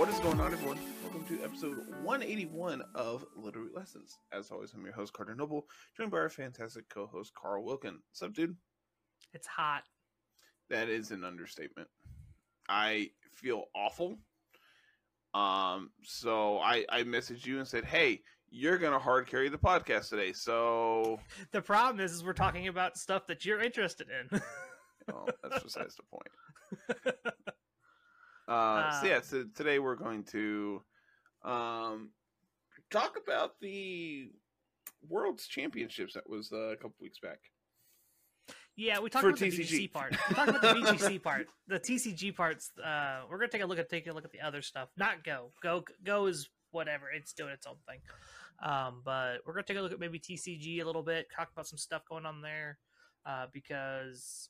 What is going on, everyone? Welcome to episode 181 of Littleroot Lessons. As always, I'm your host, Carter Noble, joined by our fantastic co host, Carl Wilkin. What's up, dude? It's hot. That is an understatement. I feel awful. Um, so I, I messaged you and said, hey, you're going to hard carry the podcast today. So, The problem is, is we're talking about stuff that you're interested in. well, that's besides the point. Uh, so yeah, so today we're going to um, talk about the World's Championships that was uh, a couple weeks back. yeah, we talked about the TCG. Part. We talked about the VGC part. The TCG parts. Uh, we're gonna take a look at take a look at the other stuff. Not Go. Go Go is whatever. It's doing its own thing. Um, but we're gonna take a look at maybe TCG a little bit. Talk about some stuff going on there. Uh, because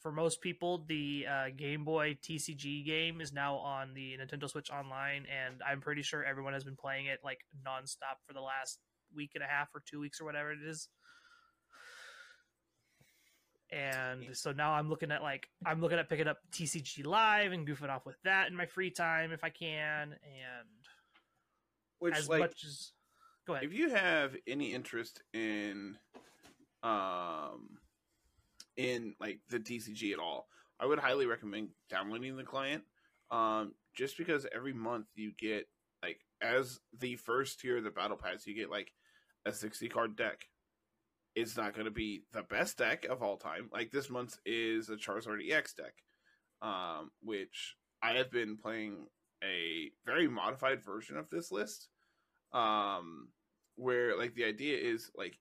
for most people, the uh, Game Boy TCG game is now on the Nintendo Switch Online, and I'm pretty sure everyone has been playing it like nonstop for the last week and a half or two weeks or whatever it is. And so now I'm looking at like I'm looking at picking up TCG Live and goofing off with that in my free time if I can, and Which, as like, much as go ahead. if you have any interest in, um, in like the TCG at all, I would highly recommend downloading the client. Um, just because every month you get like as the first tier of the battle pass, you get like a sixty card deck. It's not going to be the best deck of all time. Like this month is a Charizard EX deck, um, which I have been playing a very modified version of this list. Um, where like the idea is like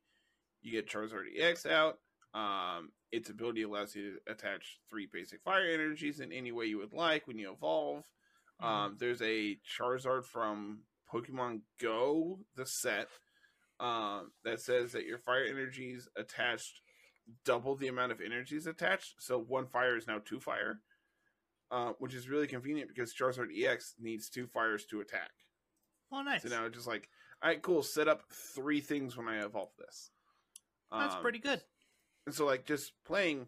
you get Charizard EX out. Um, its ability allows you to attach three basic fire energies in any way you would like when you evolve. Mhm. Um, there's a Charizard from Pokemon Go, the set, um, that says that your fire energies attached double the amount of energies attached. So one fire is now two fire, uh, which is really convenient because Charizard EX needs two fires to attack. oh, nice. So now it's just like, all right, cool. Set up three things when I evolve this. That's Um, pretty good. And so, like, just playing,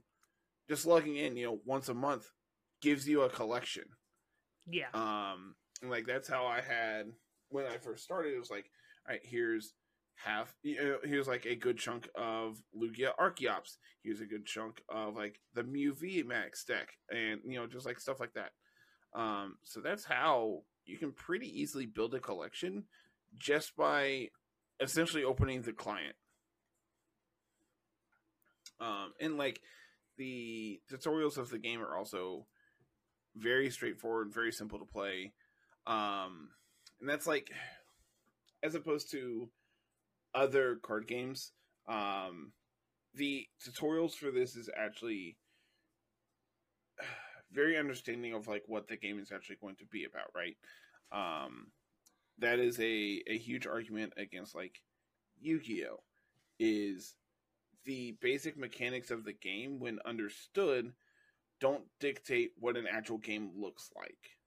just logging in, you know, once a month gives you a collection. Yeah. Um, like that's how I had when I first started. It was like, all right, here's half. You know, here's like a good chunk of Lugia Archeops. Here's a good chunk of like the Mew V Max deck, and you know, just like stuff like that. Um, so that's how you can pretty easily build a collection just by essentially opening the client. Um, and like the tutorials of the game are also very straightforward, very simple to play. Um, and that's like, as opposed to other card games, um, the tutorials for this is actually very understanding of like what the game is actually going to be about, right? Um, that is a, a huge argument against like Yu-Gi-Oh! is the basic mechanics of the game when understood don't dictate what an actual game looks like.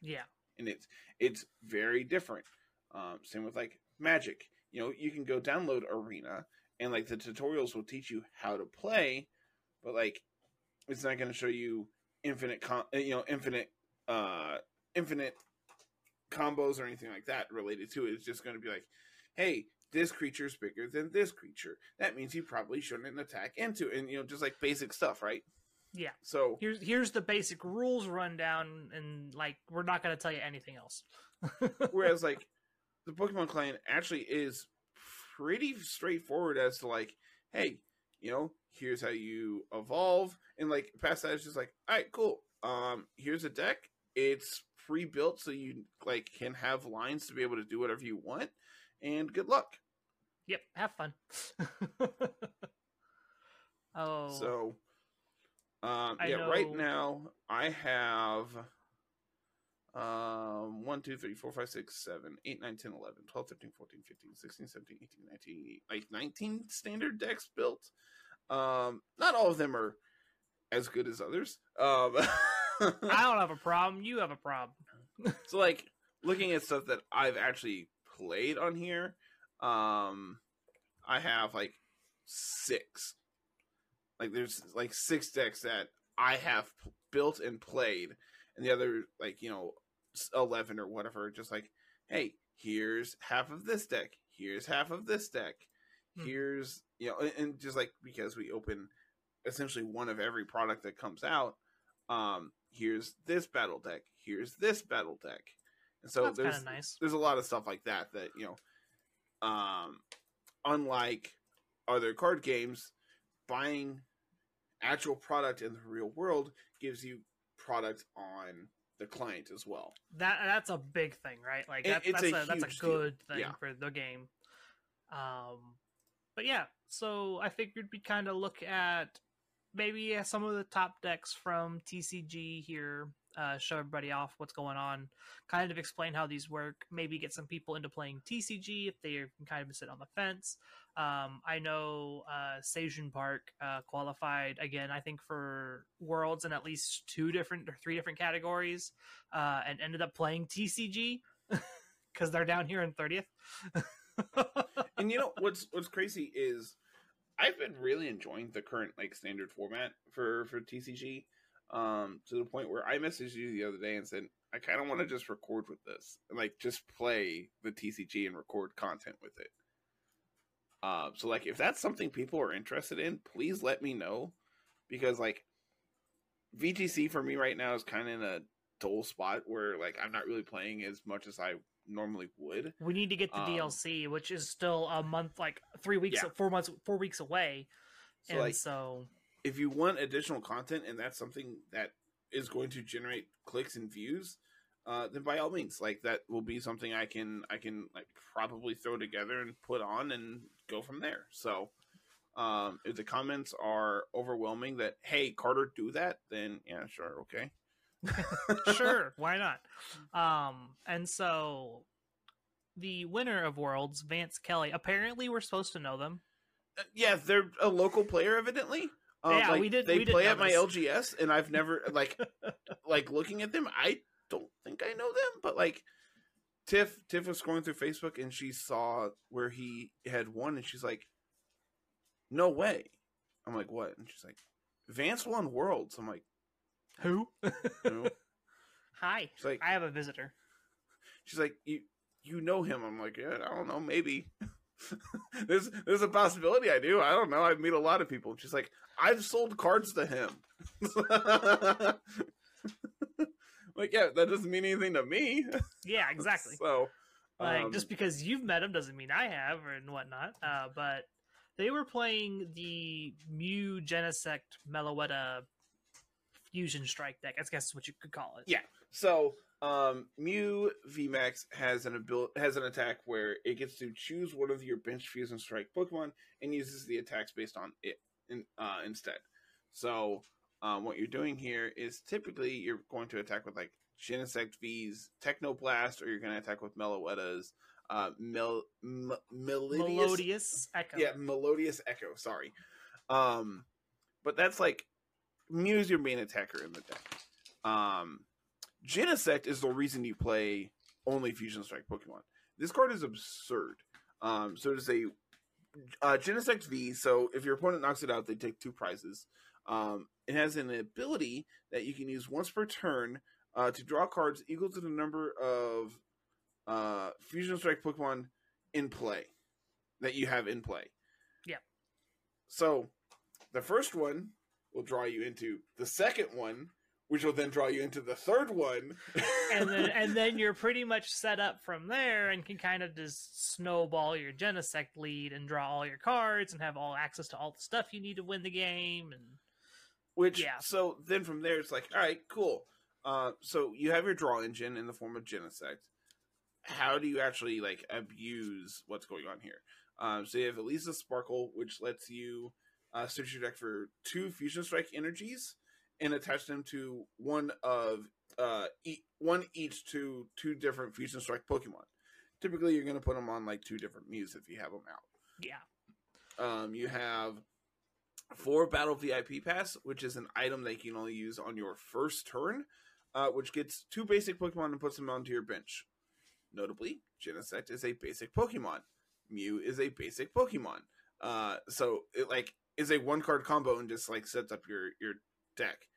Yeah. and it's it's very different. Um, same with like magic. You know you can go download arena and like the tutorials will teach you how to play but like it's not going to show you infinite com- uh, you know infinite uh infinite combos or anything like that related to it. It's just going to be like hey this creature's bigger than this creature that means you probably shouldn't attack into it and you know just like basic stuff right Yeah. so Here's here's the basic rules rundown, and like we're not gonna tell you anything else. Whereas like the Pokemon client actually is pretty straightforward as to like, hey, you know, here's how you evolve, and like past that it's just like, all right, cool. Um, here's a deck. It's pre-built, so you like can have lines to be able to do whatever you want, and good luck. Yep, have fun. oh, So, um, yeah, right now I have um 1 2 3 4 5 6 7 8 9 10 11 12 13 14 15 16 17 18 19 like 19 standard decks built um not all of them are as good as others um I don't have a problem. You have a problem. so like looking at stuff that I've actually played on here, um, I have like six. Like there's like six decks that I have p- built and played, and the other like you know eleven or whatever. Just like, hey, here's half of this deck. Here's half of this deck. Hmm. Here's you know, and, and just like because we open essentially one of every product that comes out. Um, here's this battle deck. Here's this battle deck, and so That's there's nice. there's a lot of stuff like that that you know um unlike other card games buying actual product in the real world gives you product on the client as well That that's a big thing, right? Like that, that's a a, that's a huge deal. good thing Yeah. for the game. Um, but yeah, so I figured we'd kind of look at maybe some of the top decks from TCG here, uh, show everybody off what's going on, kind of explain how these work, maybe get some people into playing TCG if they can kind of sit on the fence. Um, I know uh, Sejun Park uh, qualified again, I think for Worlds in at least two different or three different categories, uh, and ended up playing TCG because they're down here in 30th. and you know what's what's crazy is I've been really enjoying the current like standard format for for TCG um to the point where I messaged you the other day and said I kind of want to just record with this and like just play the TCG and record content with it. Uh, so like if that's something people are interested in, please let me know because like VGC for me right now is kind of in a dull spot where like I'm not really playing as much as I normally would. we need to get the Um, DLC, which is still a month, like three weeks, Yeah. four months, four weeks away. So and like so, if you want additional content and that's something that is going to generate clicks and views uh, then by all means like that will be something i can i can like probably throw together and put on and go from there so um, if the comments are overwhelming that hey carter do that then yeah sure okay sure, why not? Um, and so the winner of Worlds, Vance Kelly. Apparently, we're supposed to know them. Uh, yeah they're a local player evidently um, Yeah, like, we did- they we play know at my lgs and i've never like like looking at them i don't think i know them but like tiff tiff was scrolling through facebook and she saw where he had won and she's like no way i'm like what and she's like vance won worlds i'm like Who? no. Hi, she's like I have a visitor. she's like you you know him i'm like yeah i don't know maybe there's there's a possibility i do. I don't know. I meet a lot of people. She's like i've sold cards to him. Like yeah that doesn't mean anything to me. Yeah, exactly. so like um, just because you've met him doesn't mean I have or and whatnot. Uh, but they were playing the Mew Genesect Meloetta Fusion Strike deck. I guess is what you could call it. Yeah. So, um, Mew VMAX has an abil- has an attack where it gets to choose one of your bench fusion strike Pokemon and uses the attacks based on it in, uh, instead. So, um, what you're doing here is typically you're going to attack with like Genesect V's Technoblast, or you're going to attack with Meloetta's uh, Mel- M- Melodious. Melodious Echo. Yeah, Melodious Echo. Sorry. Um, but that's like Mew's your main attacker in the deck. Um, Genesect is the reason you play only Fusion Strike Pokemon. This card is absurd. Um, so it is a uh, Genesect V. So if your opponent knocks it out, they take two prizes. Um, it has an ability that you can use once per turn uh, to draw cards equal to the number of uh, Fusion Strike Pokemon in play that you have in play. Yeah. So the first one will draw you into the second one, which will then draw you into the third one. and then and then you're pretty much set up from there and can kind of just snowball your Genesect lead and draw all your cards and have all access to all the stuff you need to win the game and Which Yeah. so then from there it's like, all right, cool. Uh, so you have your draw engine in the form of Genesect. How do you actually like abuse what's going on here? Um, so you have Elesa's Sparkle, which lets you uh, search your deck for two Fusion Strike energies and attach them to one of uh, e- one each to two different Fusion Strike Pokemon. Typically, you're going to put them on like two different Mews if you have them out. yeah. Um, you have four Battle VIP Pass, which is an item that you can only use on your first turn, uh, which gets two basic Pokemon and puts them onto your bench. Notably, Genesect is a basic Pokemon. Mew is a basic Pokemon. Uh, so it like is a one card combo and just like sets up your your deck.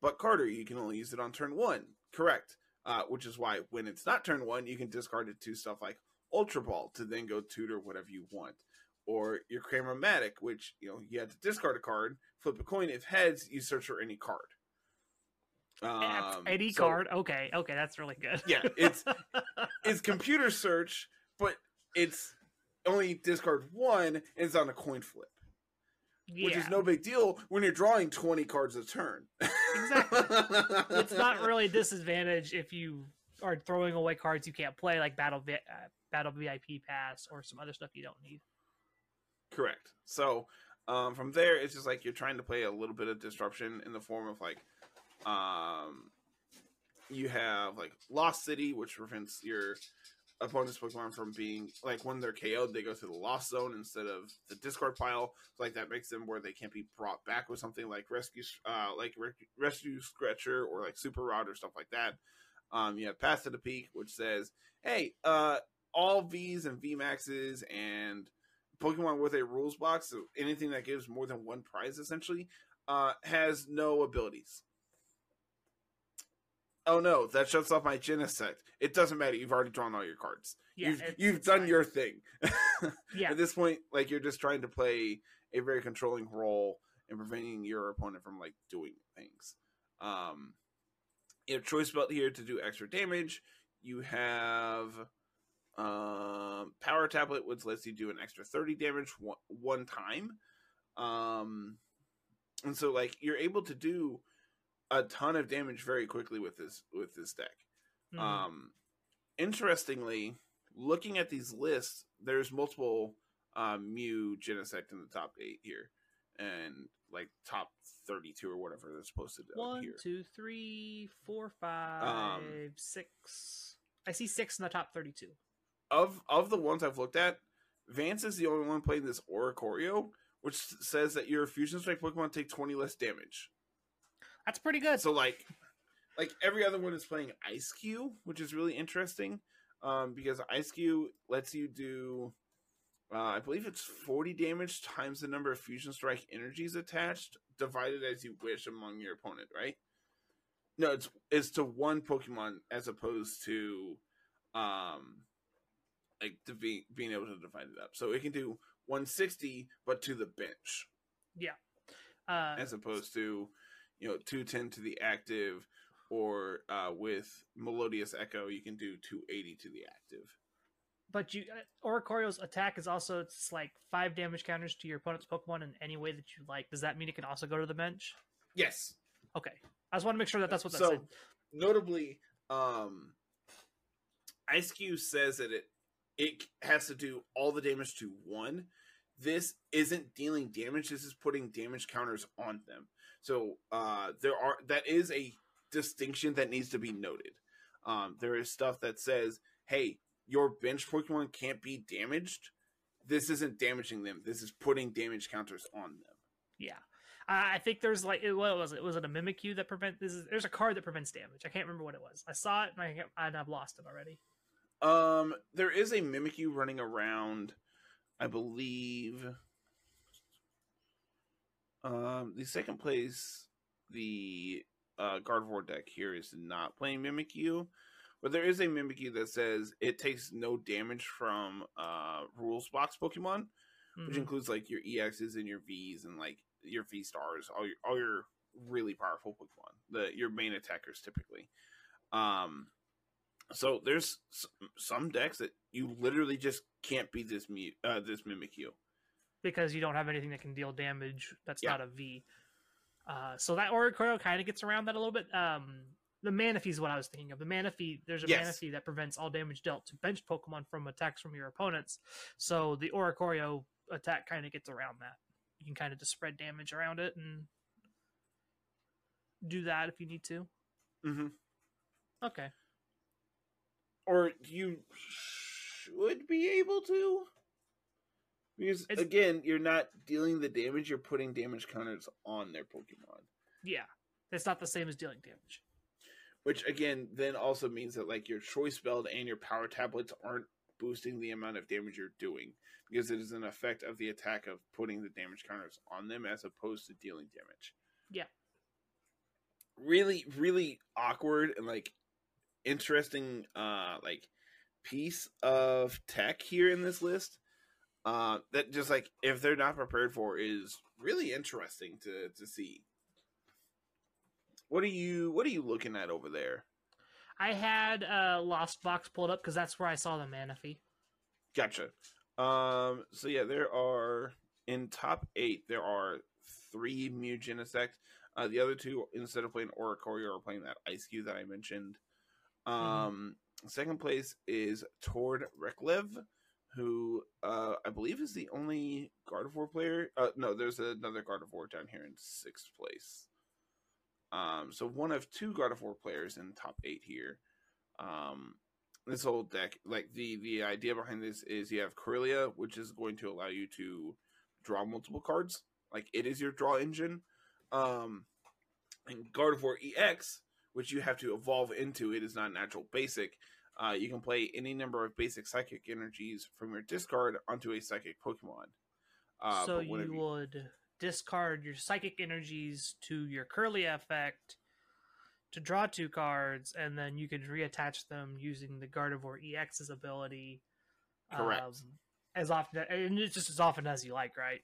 But Carter, you can only use it on turn one. Correct. Uh, which is why when it's not turn one, you can discard it to stuff like Ultra Ball to then go tutor whatever you want. Or your Cram-o-matic, which you know you have to discard a card, flip a coin. If heads, you search for any card. Um, any so- card. Okay, okay, that's really good. Yeah, it's it's computer search, but it's only discard one and it's on a coin flip, yeah. which is no big deal when you're drawing 20 cards a turn. Exactly. it's not really a disadvantage if you are throwing away cards you can't play, like Battle Vi- uh, Battle VIP Pass or some other stuff you don't need. Correct. So um, from there, it's just like you're trying to play a little bit of disruption in the form of like, um, you have like Lost City, which prevents your opponent's Pokemon from being like when they're KO'd, they go to the Lost Zone instead of the discard pile. So, like that makes them where they can't be brought back with something like Rescue, uh, like Re- Rescue Stretcher or like Super Rod or stuff like that. Um, you have Path to the Peak, which says, "Hey, uh, all V's and V Maxes and Pokemon with a rules box, so anything that gives more than one prize essentially, uh, has no abilities. Oh no, that shuts off my Genesect. It doesn't matter. You've already drawn all your cards. Yeah, you've it's- you've it's done fine. your thing. Yeah, At this point, like you're just trying to play a very controlling role and preventing your opponent from like doing things. Um, you have choice belt here to do extra damage. You have um, power tablet, which lets you do an extra thirty damage one, one time. Um, and so like you're able to do a ton of damage very quickly with this with this deck. Mhm. Um, interestingly, looking at these lists, there's multiple um, Mew Genesect in the top eight here, and like top thirty-two or whatever that's posted up One, here. two, three, four, five, Um, six. I see six in the top thirty-two. Of of the ones I've looked at, Vance is the only one playing this Oricorio, which says that your Fusion Strike Pokemon take twenty less damage. That's pretty good. So like, like every other one is playing Eiscue, which is really interesting, um, because Eiscue lets you do, uh, I believe it's forty damage times the number of Fusion Strike energies attached, divided as you wish among your opponent. Right? No, it's it's to one Pokemon as opposed to, um, like to be, being able to divide it up. So it can do one sixty, but to the bench Yeah. uh, as opposed to you know 210 to the active or uh, with melodious echo you can do 280 to the active but you, uh, Oricorio's attack is also it's like five damage counters to your opponent's Pokemon in any way that you like. Does that mean it can also go to the bench? yes Okay, I just want to make sure that that's what that so said. notably um ice cube says that it it has to do all the damage to one this isn't dealing damage this is putting damage counters on them so uh there are that is a distinction that needs to be noted um there is stuff that says hey your bench pokemon can't be damaged this isn't damaging them this is putting damage counters on them Yeah, I I think there's like it- what was it? Was it a Mimikyu that prevent? This is there's a card that prevents damage. I can't remember what it was. I saw it and I can't- and I've lost it already. Um, there is a Mimikyu running around, I believe. Um, the second place, the uh, Gardevoir deck here is not playing Mimikyu, but there is a Mimikyu that says it takes no damage from uh rules box Pokemon, which Mhm. includes like your EXs and your Vs and like your V stars, all your all your really powerful Pokemon, the your main attackers typically. Um, so there's s- some decks that you literally just can't beat this mu- uh, this Mimikyu. Because you don't have anything that can deal damage that's Yeah. not a V. Uh, so that Oricorio kind of gets around that a little bit. Um, the Manaphy is what I was thinking of. The Manaphy, there's a Yes. Manaphy that prevents all damage dealt to bench Pokemon from attacks from your opponents. So the Oricorio attack kind of gets around that. You can kind of just spread damage around it and do that if you need to. Mm-hmm. Okay. Or you should be able to, because It's- again, you're not dealing the damage; you're putting damage counters on their Pokemon. Yeah. It's not the same as dealing damage. Which again, then also means that like your choice belt and your power tablets aren't boosting the amount of damage you're doing because it is an effect of the attack of putting the damage counters on them as opposed to dealing damage. Yeah. Really, really awkward and like interesting uh like piece of tech here in this list uh that just like if they're not prepared for is really interesting to to see. What are you what are you looking at over there? I had uh, Lost Box pulled up because that's where I saw the Manaphy. gotcha. Um so yeah there are in top eight there are three effects uh the other two instead of playing Oricorio are playing that Eiscue that i mentioned. Um second place is tord reklev who uh i believe is the only gardevoir player uh no there's another gardevoir down here in sixth place. Um so one of two gardevoir players in top eight here. Um this whole deck like the the idea behind this is you have Kirlia, which is going to allow you to draw multiple cards. Like it is your draw engine. Um and gardevoir ex which you have to evolve into it is not natural basic uh, you can play any number of basic psychic energies from your discard onto a psychic pokemon uh, so but you would discard your psychic energies to your curly effect to draw two cards, and then you can reattach them using the Gardevoir EX's ability. Correct. um, as often, and it's just as often as you like, right?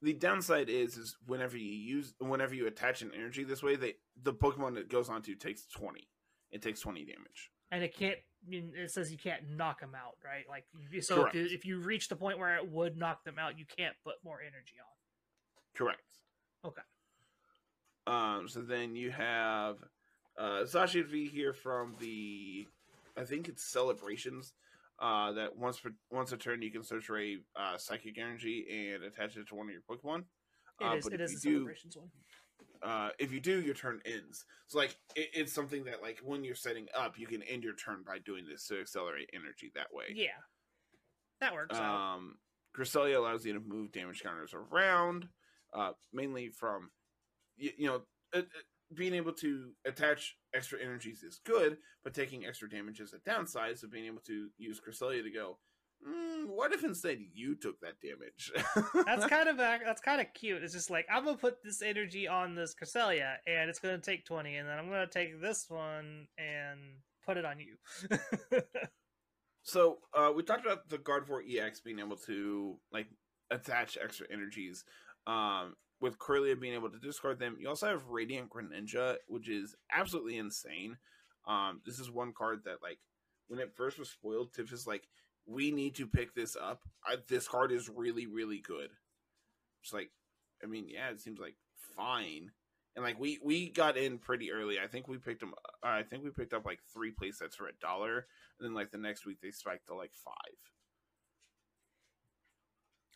the downside is is whenever you use whenever you attach an energy this way they the pokemon it goes onto takes 20 it takes 20 damage And it can't. I mean, it says you can't knock them out, right? Like, so if you, Correct. if you reach the point where it would knock them out, you can't put more energy on. Correct. Okay. Um. So then you have uh Zacian V here from the, I think it's celebrations. Uh, that once per, once a turn you can search for a uh, psychic energy and attach it to one of your Pokemon. It Uh, is. but It if is the you do- celebrations one. Uh, if you do, your turn ends. So like it, it's something that like when you're setting up, you can end your turn by doing this to accelerate energy that way. Yeah, that works. Um, Cresselia allows you to move damage counters around, uh, mainly from, you, you know, uh, uh, being able to attach extra energies is good, but taking extra damage is a downside. So being able to use Cresselia to go, mm, what if instead you took that damage? That's kind of that's kind of cute. It's just like I'm gonna put this energy on this Cresselia, and it's gonna take twenty, and then I'm gonna take this one and put it on you. So uh, we talked about the Gardevoir EX being able to like attach extra energies. Um, with Kirlia being able to discard them, you also have Radiant Greninja, which is absolutely insane. Um, this is one card that like when it first was spoiled, Tiff is like, we need to pick this up. I, this card is really really good. It's like, I mean, yeah, it seems like fine. And like we we got in pretty early. I think we picked them. Uh, I think we picked up like three play sets for a dollar, and then like the next week they spiked to like five.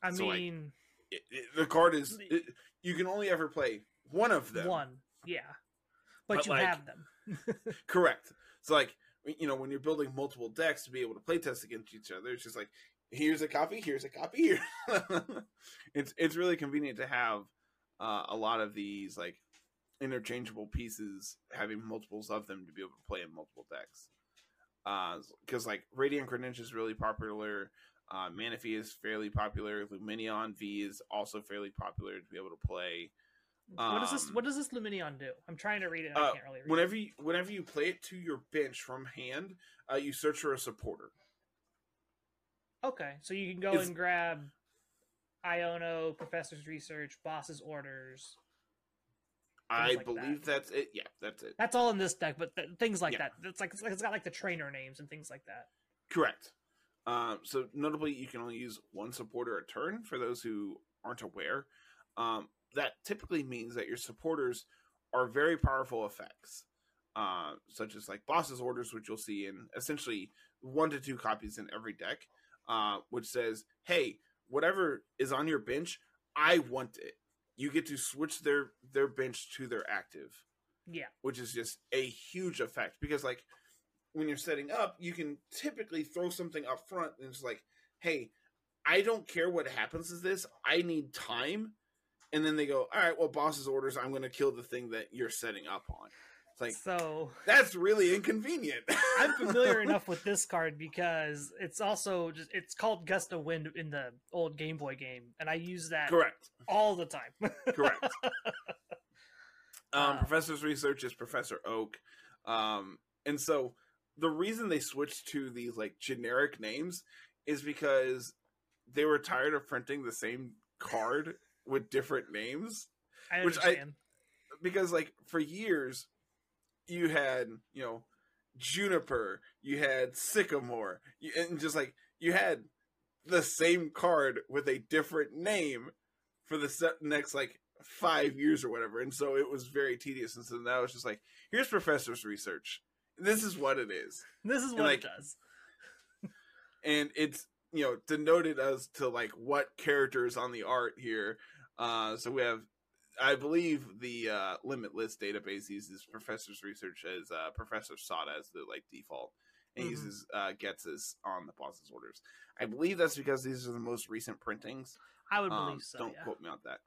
I So, like, mean, It, it- the card is it, you can only ever play one of them. one, yeah, but, But, you like- have them. Correct. So like you know when you're building multiple decks to be able to play test against each other, it's just like here's a copy, here's a copy here. it's it's really convenient to have uh, a lot of these like interchangeable pieces, having multiples of them to be able to play in multiple decks. Because like Radiant Greninja is really popular. Uh, Manaphy is fairly popular. Lumineon V is also fairly popular to be able to play. What does this? um, What does this Lumineon do? I'm trying to read it. and I Uh, can't really read. it. whenever you, whenever you play it to your bench from hand, uh, you search for a supporter. Okay, so you can go It's- and grab Iono, Professor's Research, Boss's Orders. I like believe that's it. Yeah, that's it. That's all in this deck, but th- things like Yeah. that. It's like it's got like the trainer names and things like that. Correct. Um, so notably, you can only use one supporter a turn. For those who aren't aware, um, that typically means that your supporters are very powerful effects, uh, such as like boss's orders, which you'll see in essentially one to two copies in every deck, uh, which says, "Hey, whatever is on your bench, I want it." You get to switch their their bench to their active. Yeah, which is just a huge effect because like when you're setting up you can typically throw something up front and it's like hey i don't care what happens to this i need time and then they go all right well boss's orders. I'm going to kill the thing that you're setting up on. It's like so that's really inconvenient. I'm familiar enough with this card because it's also just it's called Gust of Wind in the old Game Boy game, and I use that correct. all the time. correct. Um, Uh, professor's research is professor oak. Um, and so the reason they switched to these like generic names is because they were tired of printing the same card with different names. I Which I- Because like for years, you had you know juniper, you had sycamore, you, and just like you had the same card with a different name for the se- next like five years or whatever, and so it was very tedious. And so now it's just like here's professor's research. This is what it is. this is what like, it does. and it's you know denoted as to like what characters on the art here uh so we have i believe the uh limitless database uses professor's research as uh professor sought as the like default and Mhm. uses uh gets on the boss's orders i believe that's because these are the most recent printings I would um, believe so. don't yeah. quote me on that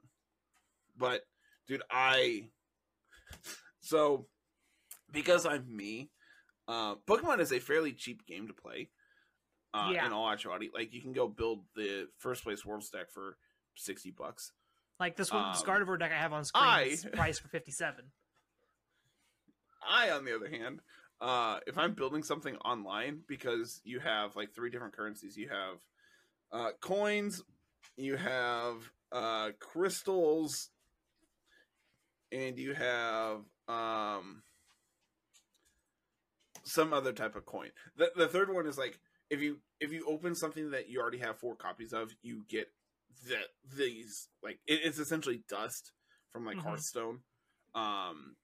but dude i so because i'm me uh pokemon is a fairly cheap game to play uh Yeah. in all actuality like you can go build the first place world stack for 60 bucks Like this one, this Um, Gardevoir deck I have on screen I- is priced for fifty seven. i on the other hand uh if i'm building something online because you have like three different currencies you have uh coins you have uh crystals and you have um some other type of coin the, the third one is like if you if you open something that you already have four copies of you get the these like it, it's essentially dust from like Mhm. hearthstone um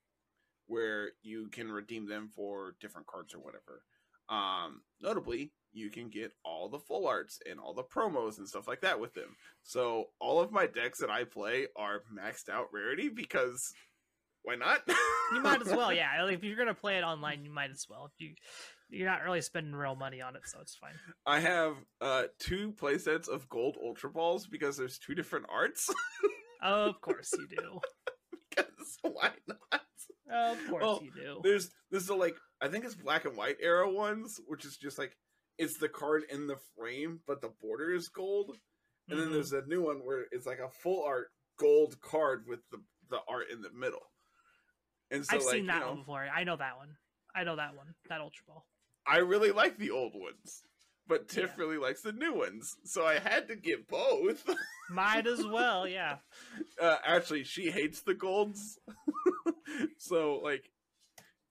where you can redeem them for different cards or whatever um notably you can get all the full arts and all the promos and stuff like that with them so all of my decks that i play are maxed out rarity because why not You might as well, yeah. Like, if you're gonna play it online, you might as well. If You you're not really spending real money on it, so it's fine. I have uh two playsets of gold ultra balls because there's two different arts. Of course you do. because why not? Of course Well, you do. There's there's the like I think it's black and white era ones, which is just like it's the card in the frame, but the border is gold. And then Mhm. there's a new one where it's like a full art gold card with the the art in the middle. And so I've like seen that you know, one before. I know that one. I know that one. That Ultra Ball. I really like the old ones. But Tiff Yeah. really likes the new ones. So I had to get both. Might as well, yeah. uh, actually she hates the golds so like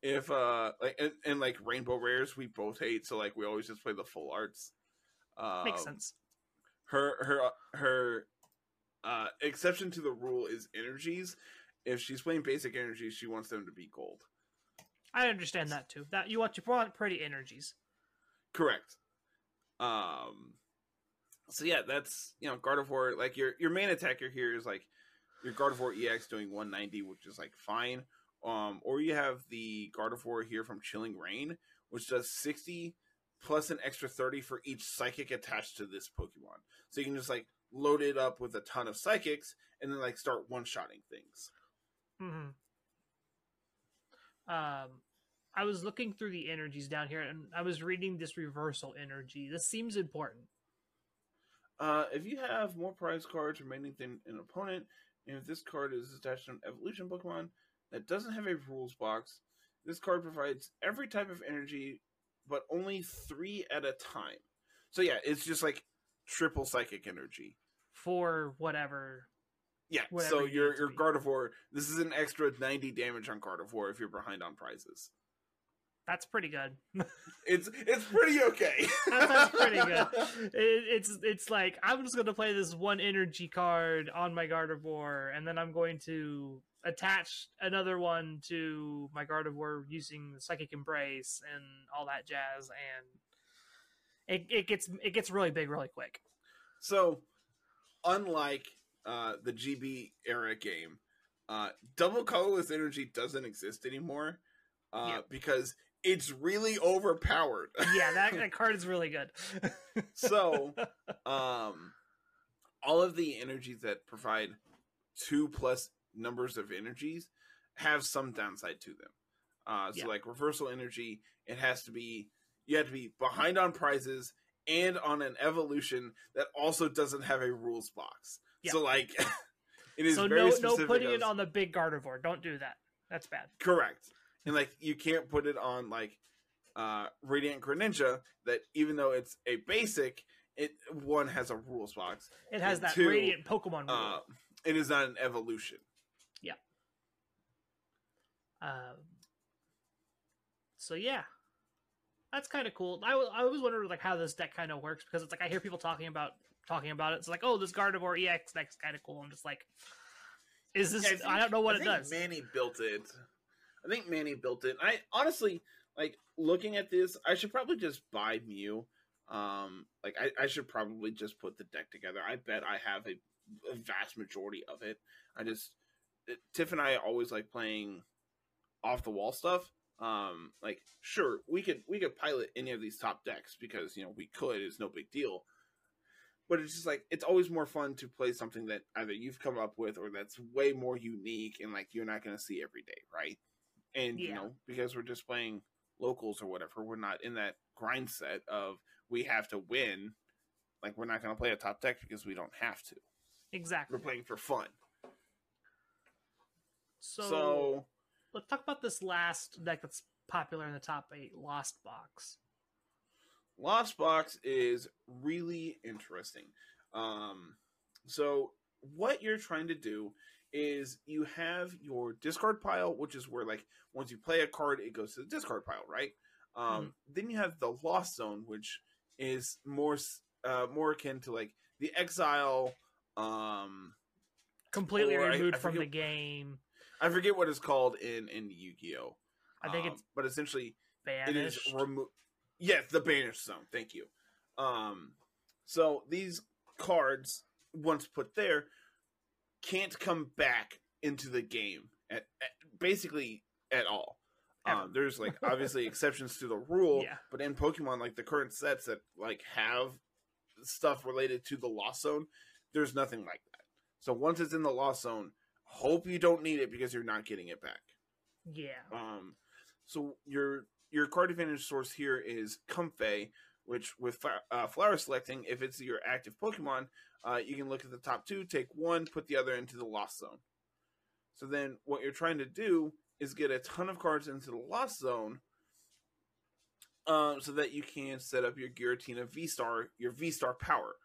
if uh like and, and like rainbow rares we both hate so like we always just play the full arts um, Makes sense. her her her uh exception to the rule is energies if she's playing basic energies she wants them to be gold I understand that too. That you want you want pretty energies. correct um so yeah that's you know gardevoir like your your main attacker here is like your gardevoir ex doing 190 which is like fine um or you have the gardevoir here from Chilling Reign which does 60 plus an extra 30 for each psychic attached to this pokemon so you can just like load it up with a ton of psychics and then like start one-shotting things Mm-hmm. Um, I was looking through the energies down here, and I was reading this reversal energy. This seems important. Uh, if you have more prize cards remaining than an opponent, and if this card is attached to an evolution Pokemon that doesn't have a rules box, this card provides every type of energy, but only three at a time. So yeah, it's just like triple psychic energy. for whatever. Yeah. Whatever so you your your. Gardevoir, this is an extra ninety damage on Gardevoir if you're behind on prizes. That's pretty good. It's it's pretty okay. That- that's pretty good. It, it's it's like I'm just gonna play this one energy card on my Gardevoir, and then I'm going to attach another one to my Gardevoir using the Psychic Embrace and all that jazz, and it, it gets it gets really big really quick. So, unlike uh, the GB era game, uh, double colorless energy doesn't exist anymore uh, Yep. because it's really overpowered. Yeah, that, that card is really good. so, um, all of the energies that provide two plus numbers of energies have some downside to them. Uh, so, Yeah. like reversal energy, it has to be you have to be behind on prizes and on an evolution that also doesn't have a rules box. Yeah. So, like, it is so no no putting as- it on the big Gardevoir. Don't do that. That's bad. correct, and like you can't put it on like uh, Radiant Greninja that even though it's a basic, it one has a rules box. It has that two, radiant Pokemon rule. Uh, it is not an evolution. Yeah. Um, so yeah, that's kind of cool. I I always wondered like how this deck kind of works because it's like I hear people talking about talking about it. It's like, oh, this Gardevoir EX deck's kind of cool. I'm just like, is this? Yeah, I, don't know what I it think does. Manny built it. I think Manny built it. I honestly like looking at this. I should probably just buy Mew. Um, like I, I should probably just put the deck together. I bet I have a, a vast majority of it. I just it, Tiff and I always like playing off the wall stuff. Um, like sure we could we could pilot any of these top decks because you know we could. It's no big deal. But it's just like it's always more fun to play something that either you've come up with or that's way more unique and like you're not going to see every day, right? And you know because we're just playing locals or whatever, we're not in that grind set of we have to win. Like we're not going to play a top deck because we don't have to. exactly. We're playing for fun. So, so let's talk about this last deck that's popular in the top eight, Lost Box. Lost Box is really interesting. Um, so what you're trying to do is you have your discard pile, which is where like once you play a card, it goes to the discard pile, right? Um, Then you have the Lost Zone, which is more uh, more akin to like the Exile. Um, Completely Or I- removed I from the game. I forget what it's called in in Yu-Gi-Oh. I think Um, it's but essentially banished. It is removed. Yes, the banished zone. Thank you. Um, so these cards, once put there, can't come back into the game at, at- basically at all. Um, there's like obviously exceptions to the rule, Yeah. but in Pokemon, like the current sets that like have stuff related to the Lost Zone, there's nothing like that. So once it's in the Lost Zone, hope you don't need it because you're not getting it back. yeah. Um, so your your card advantage source here is Comfey, which with uh, flower selecting, if it's your active Pokemon, uh, you can look at the top two, take one, put the other into the Lost Zone. So then, what you're trying to do is get a ton of cards into the Lost Zone, um, so that you can set up your Giratina V Star, your V Star power.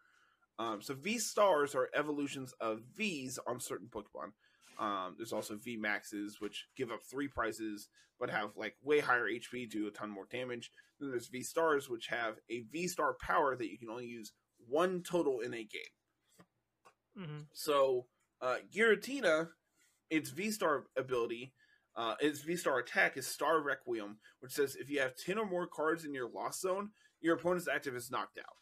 Um, so V Stars are evolutions of Vs on certain Pokemon. Um, there's also V Maxes, which give up three prizes but have like way higher HP, do a ton more damage. Then there's V Stars, which have a V Star power that you can only use one total in a game. hmm So uh, Giratina, its V Star ability, uh, its V Star attack is Star Requiem, which says if you have ten or more cards in your Lost Zone, your opponent's active is knocked out.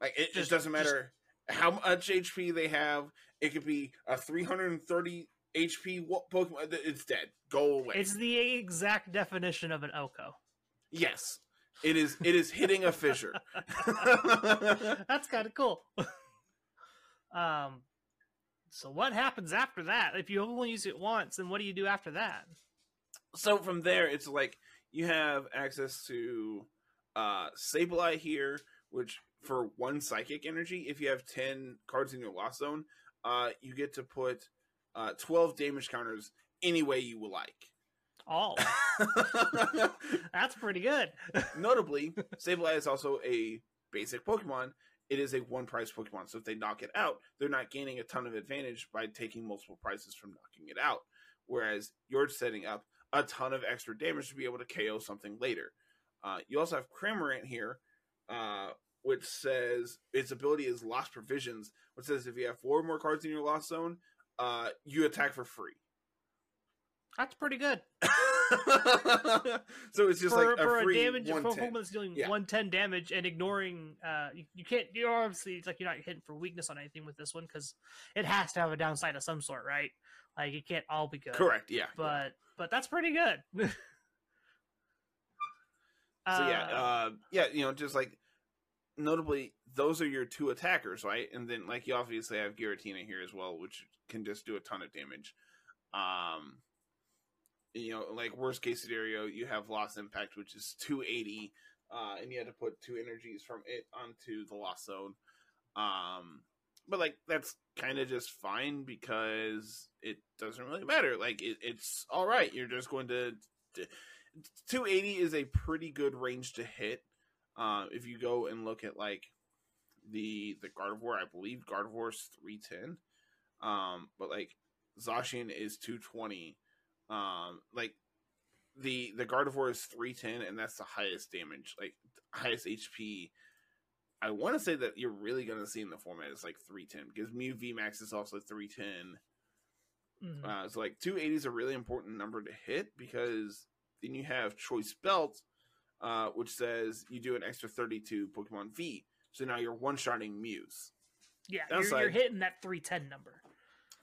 Like it Just- just doesn't matter how much HP they have. It could be a 330 HP Pokemon. It's dead. Go away. It's the exact definition of an OHKO. yes, it is. It is hitting a fissure. That's kind of cool. um, so what happens after that? If you only use it once, then what do you do after that? so from there it's like you have access to uh Sableye here which for one psychic energy if you have 10 cards in your lost zone uh you get to put uh 12 damage counters any way you would like All. that's pretty good. notably Sableye is also a basic pokemon it is a one price pokemon so if they knock it out they're not gaining a ton of advantage by taking multiple prices from knocking it out whereas you're setting up a ton of extra damage to be able to KO something later. Uh, you also have Cramorant here, uh, which says its ability is Lost Provisions, which says if you have four or more cards in your Lost Zone, uh, you attack for free. That's pretty good so it's just for, like a for free a damage for a 110. Pokemon that's dealing Yeah. 110 damage and ignoring. Uh, you, you can't. You're obviously it's like you're not hitting for weakness on anything with this one because it has to have a downside of some sort, right? Like it can't all be good. Correct, yeah. But but that's pretty good. So yeah, Uh, uh, yeah, you know, just like notably, those are your two attackers, right? And then like you obviously have Giratina here as well, which can just do a ton of damage. Um, you know, like worst case scenario, you have Lost Impact, which is 280, uh, and you had to put two energies from it onto the Lost Zone. Um, but like that's kind of just fine because it doesn't really matter. Like it, it's all right. You're just going to. 280 is a pretty good range to hit. Uh, if you go and look at like the the Gardevoir, I believe Gardevoir's 310. Um, but like Zacian is 220. Um, like the the Gardevoir is 310, and that's the highest damage, like highest HP. I want to say that you're really going to see in the format is like 310 because Mew VMAX is also 310. Mhm. Uh, so like 280 is a really important number to hit because then you have Choice Belt, uh, which says you do an extra 32 Pokemon V. So now you're one shotting Mews. yeah, you're, you're hitting that 310 number.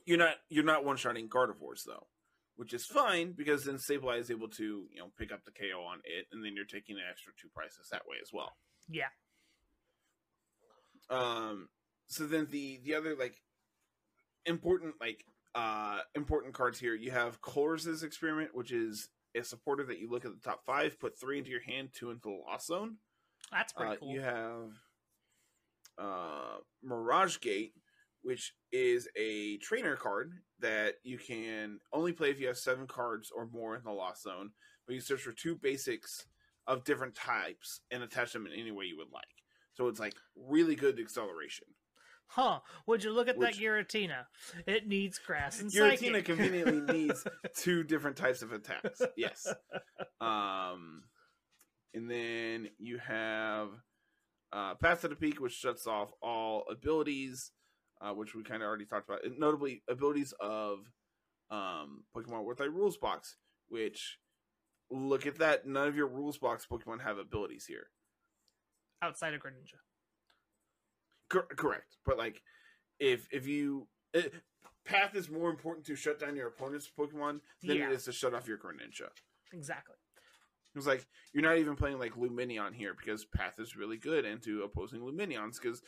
You're not you're not one shotting Gardevoirs though, which is fine because then Sableye is able to you know pick up the KO on it, and then you're taking an extra two prizes that way as well. Yeah. Um. So then the the other like important like uh important cards here you have Colress's experiment, which is a supporter that you look at the top five, put three into your hand, two into the loss zone. That's pretty Uh, cool. You have uh, Mirage Gate, which is a trainer card that you can only play if you have seven cards or more in the Lost Zone. But you search for two basics of different types and attach them in any way you would like. So it's like really good acceleration. Huh? Would you look at Which- that Giratina? It needs grass and Giratina psychic. conveniently needs two different types of attacks. Yes. Um, and then you have uh, Path to the Peak, which shuts off all abilities, uh, which we kind of already talked about. Notably, abilities of um, Pokemon with a rules box, which look at that. None of your rules box Pokemon have abilities here. Outside of Greninja. Cor- correct, but like if if you it, Path is more important to shut down your opponent's Pokemon than Yeah. it is to shut off your Greninja. Exactly. It was like you're not even playing like Lumineon here because Path is really good into opposing Lumineons. Because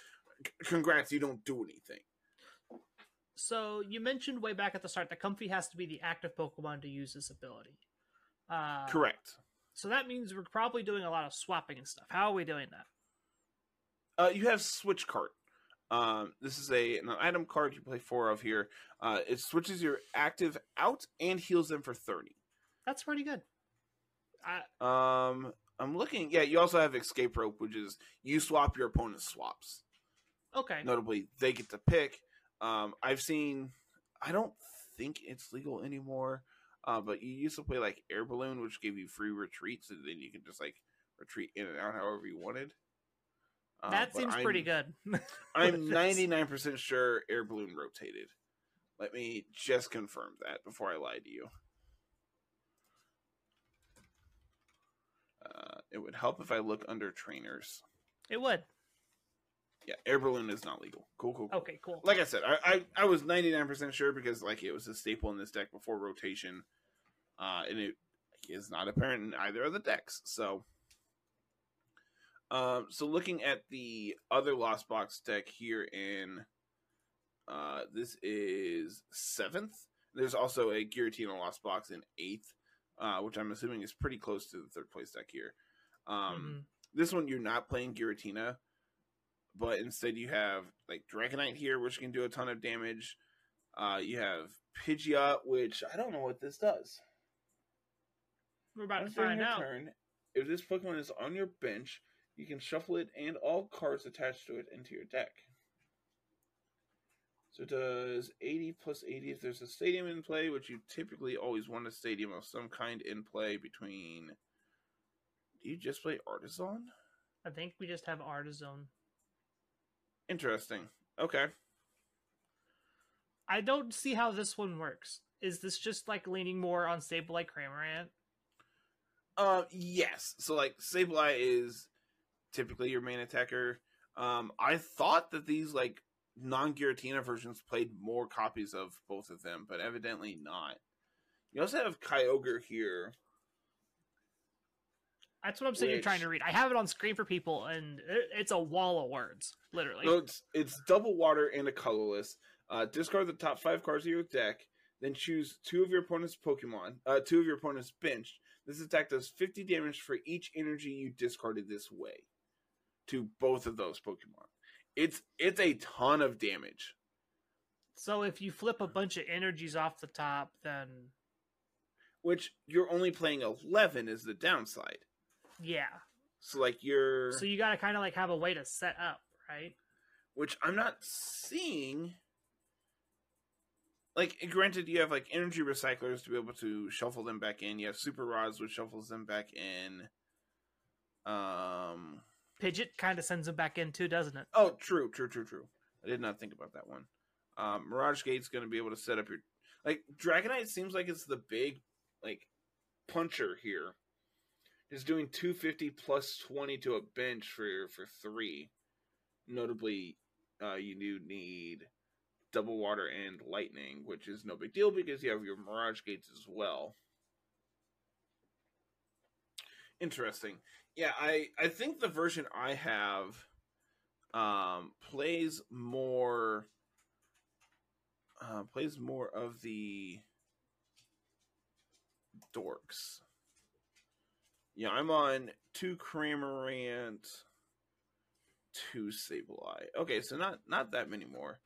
c- congrats, you don't do anything. So you mentioned way back at the start that Comfey has to be the active Pokemon to use this ability. Uh, Correct. So that means we're probably doing a lot of swapping and stuff. How are we doing that? Uh, you have Switch Cart. Um, this is a an item card you play four of here. Uh, it switches your active out and heals them for thirty. That's pretty good. I, Um, I'm looking. Yeah, you also have Escape Rope, which is you swap your opponent's swaps. okay. Notably, they get to pick. Um, I've seen. I don't think it's legal anymore. Uh, but you used to play like Air Balloon, which gave you free retreats, and then you can just like retreat in and out however you wanted. Uh, that seems I'm- pretty good. I'm 99% sure Air Balloon rotated. Let me just confirm that before I lie to you. Uh, it would help if I look under trainers. It would. Yeah, Air Balloon is not legal. Cool, cool. cool. Okay, cool. Like I said, I, I, I was 99% sure because like it was a staple in this deck before rotation. Uh, and it is not apparent in either of the decks. So um, so looking at the other Lost Box deck here in uh, this is seventh. There's also a Giratina Lost Box in eighth, uh, which I'm assuming is pretty close to the third place deck here. Um, Mhm. This one you're not playing Giratina, but instead you have like Dragonite here, which can do a ton of damage. Uh, you have Pidgeot, which I don't know what this does. We're about to Once find out. turn, if this Pokemon is on your bench, you can shuffle it and all cards attached to it into your deck. So it does 80 plus 80 if there's a stadium in play, which you typically always want a stadium of some kind in play between. Do you just play Artisan? I think we just have Artisan. Interesting. Okay. I don't see how this one works. Is this just like leaning more on stable like Cramorant? Uh, yes. So like Sableye is typically your main attacker. Um, I thought that these like non-Giratina versions played more copies of both of them, but evidently not. You also have Kyogre here. That's what I'm sitting here trying to read. I have it on screen for people, and it's a wall of words, literally. No, it's it's double water and a colorless. Uh, discard the top five cards of your deck, then choose two of your opponent's Pokemon, uh, two of your opponent's bench. This attack does 50 damage for each energy you discarded this way to both of those Pokemon. It's it's a ton of damage. So if you flip a bunch of energies off the top, then which you're only playing 11 is the downside. Yeah. So like you're So you got to kind of like have a way to set up, right? which I'm not seeing. Like, granted, you have like energy recyclers to be able to shuffle them back in. You have super rods, which shuffles them back in. Um. Pidgeot kind of sends them back in too, doesn't it? Oh, true, true, true, true. I did not think about that one. Um, Mirage Gate's going to be able to set up your like Dragonite seems like it's the big like puncher here. Is doing 250 plus 20 to a bench for for three. Notably, uh, you do need double water and lightning, which is no big deal because you have your Mirage Gates as well. Interesting. Yeah, I I think the version I have um plays more uh plays more of the dorks. Yeah, I'm on two Cramorant, two Sableye. Okay, so not not that many more.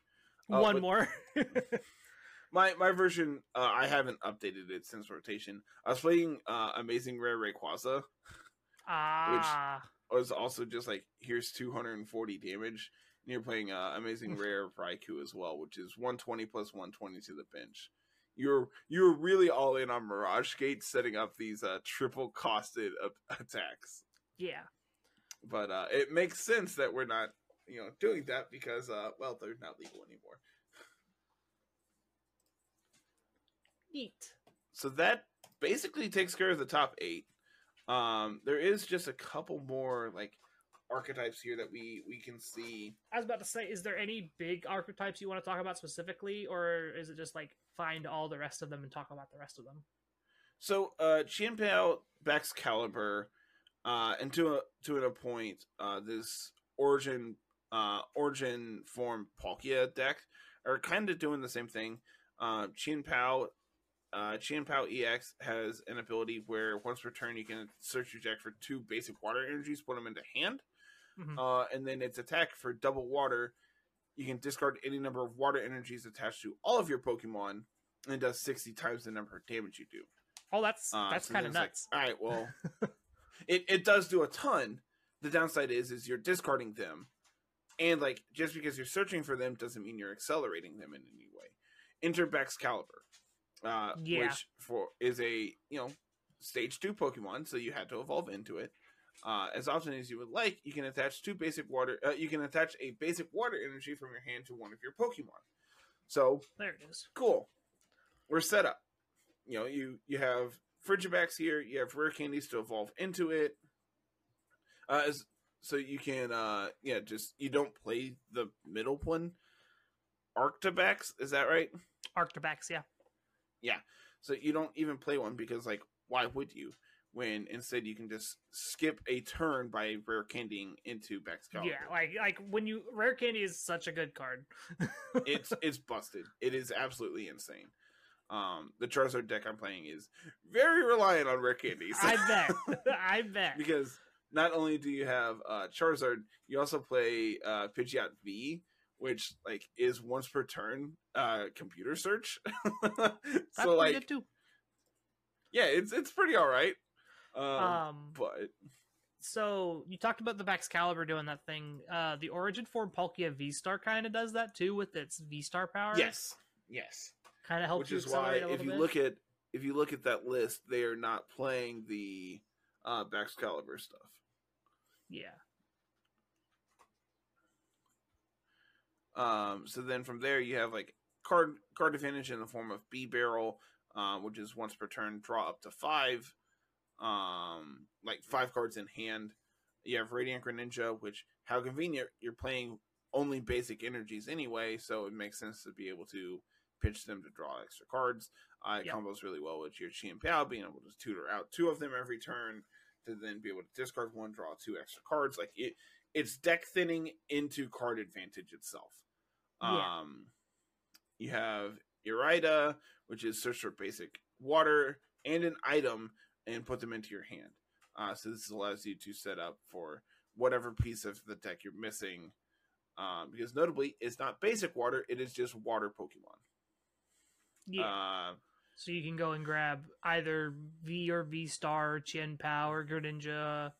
Oh, One more. My my version, uh, I haven't updated it since rotation. I was playing uh, Amazing Rare Rayquaza. Ah. was also just like here's 240 damage. And you're playing uh, Amazing Rare Raikou as well, which is 120 plus 120 to the bench. You're you're really all in on Mirage Gate, setting up these uh, triple costed a- attacks. yeah. But uh, it makes sense that we're not you know doing that because uh, well they're not legal anymore. Neat. So that basically takes care of the top eight. Um, there is just a couple more like archetypes here that we we can see. I was about to say, is there any big archetypes you want to talk about specifically, or is it just like find all the rest of them and talk about the rest of them? So uh Chien Pao backs Caliber, uh and to a to a point, uh this origin uh origin form Palkia deck are kind of doing the same thing. Uh Chien Pao uh Chien Pao EX has an ability where once per turn you can search your deck for two basic water energies, put them into hand. Mhm. Uh and then its attack for double water, you can discard any number of water energies attached to all of your Pokemon and does 60 times the number of damage you do. Oh, that's Uh, that's so kind of nuts. Like, All right, well, it it does do a ton. The downside is is you're discarding them, and like just because you're searching for them doesn't mean you're accelerating them in any way. Enter Caliber, uh, Yeah. which for is a you know stage two Pokemon, so you had to evolve into it. Uh, as often as you would like, you can attach two basic water. Uh, you can attach a basic water energy from your hand to one of your Pokemon. So there it is. cool. We're set up. You know, you you have Frigibax here. You have rare candies to evolve into it. Uh, as, so you can, uh, yeah, just you don't play the middle one. Arctobacks, is that right? Arctobax, yeah. So you don't even play one because, like, why would you? When instead you can just skip a turn by rare candying into Baxcalibur. Yeah, like like when you rare candy is such a good card. it's it's busted. It is absolutely insane. Um, the Charizard deck I'm playing is very reliant on rare candies. I bet. I bet. because not only do you have uh, Charizard, you also play uh, Pidgeot V, which like is once per turn uh, computer search. So like, too. yeah, it's it's pretty all right. Um, Um, but so you talked about the Baxcalibur doing that thing. Uh, the Origin form Palkia V Star kind of does that too with its V Star power. yes, yes, kind of helps which is why if you bit. look at if you look at that list, they are not playing the uh, Baxcalibur stuff. yeah, Um, so then from there you have like card card advantage in the form of Bibarel, um, which is once per turn, draw up to five, um, like five cards in hand. You have Radiant Greninja, which how convenient you're playing only basic energies anyway, so it makes sense to be able to pitch them to draw extra cards. Uh, it Yep. combos really well with your Chien Pao, being able to tutor out two of them every turn to then be able to discard one, draw two extra cards. Like it, it's deck thinning into card advantage itself. Yeah. Um, you have Irida, which is search for basic water and an item and put them into your hand. Uh, so this allows you to set up for whatever piece of the deck you're missing. Um, because notably, it's not basic water; it is just water Pokemon. yeah. Uh, So you can go and grab either V or V Star, Chien Pao, or Greninja,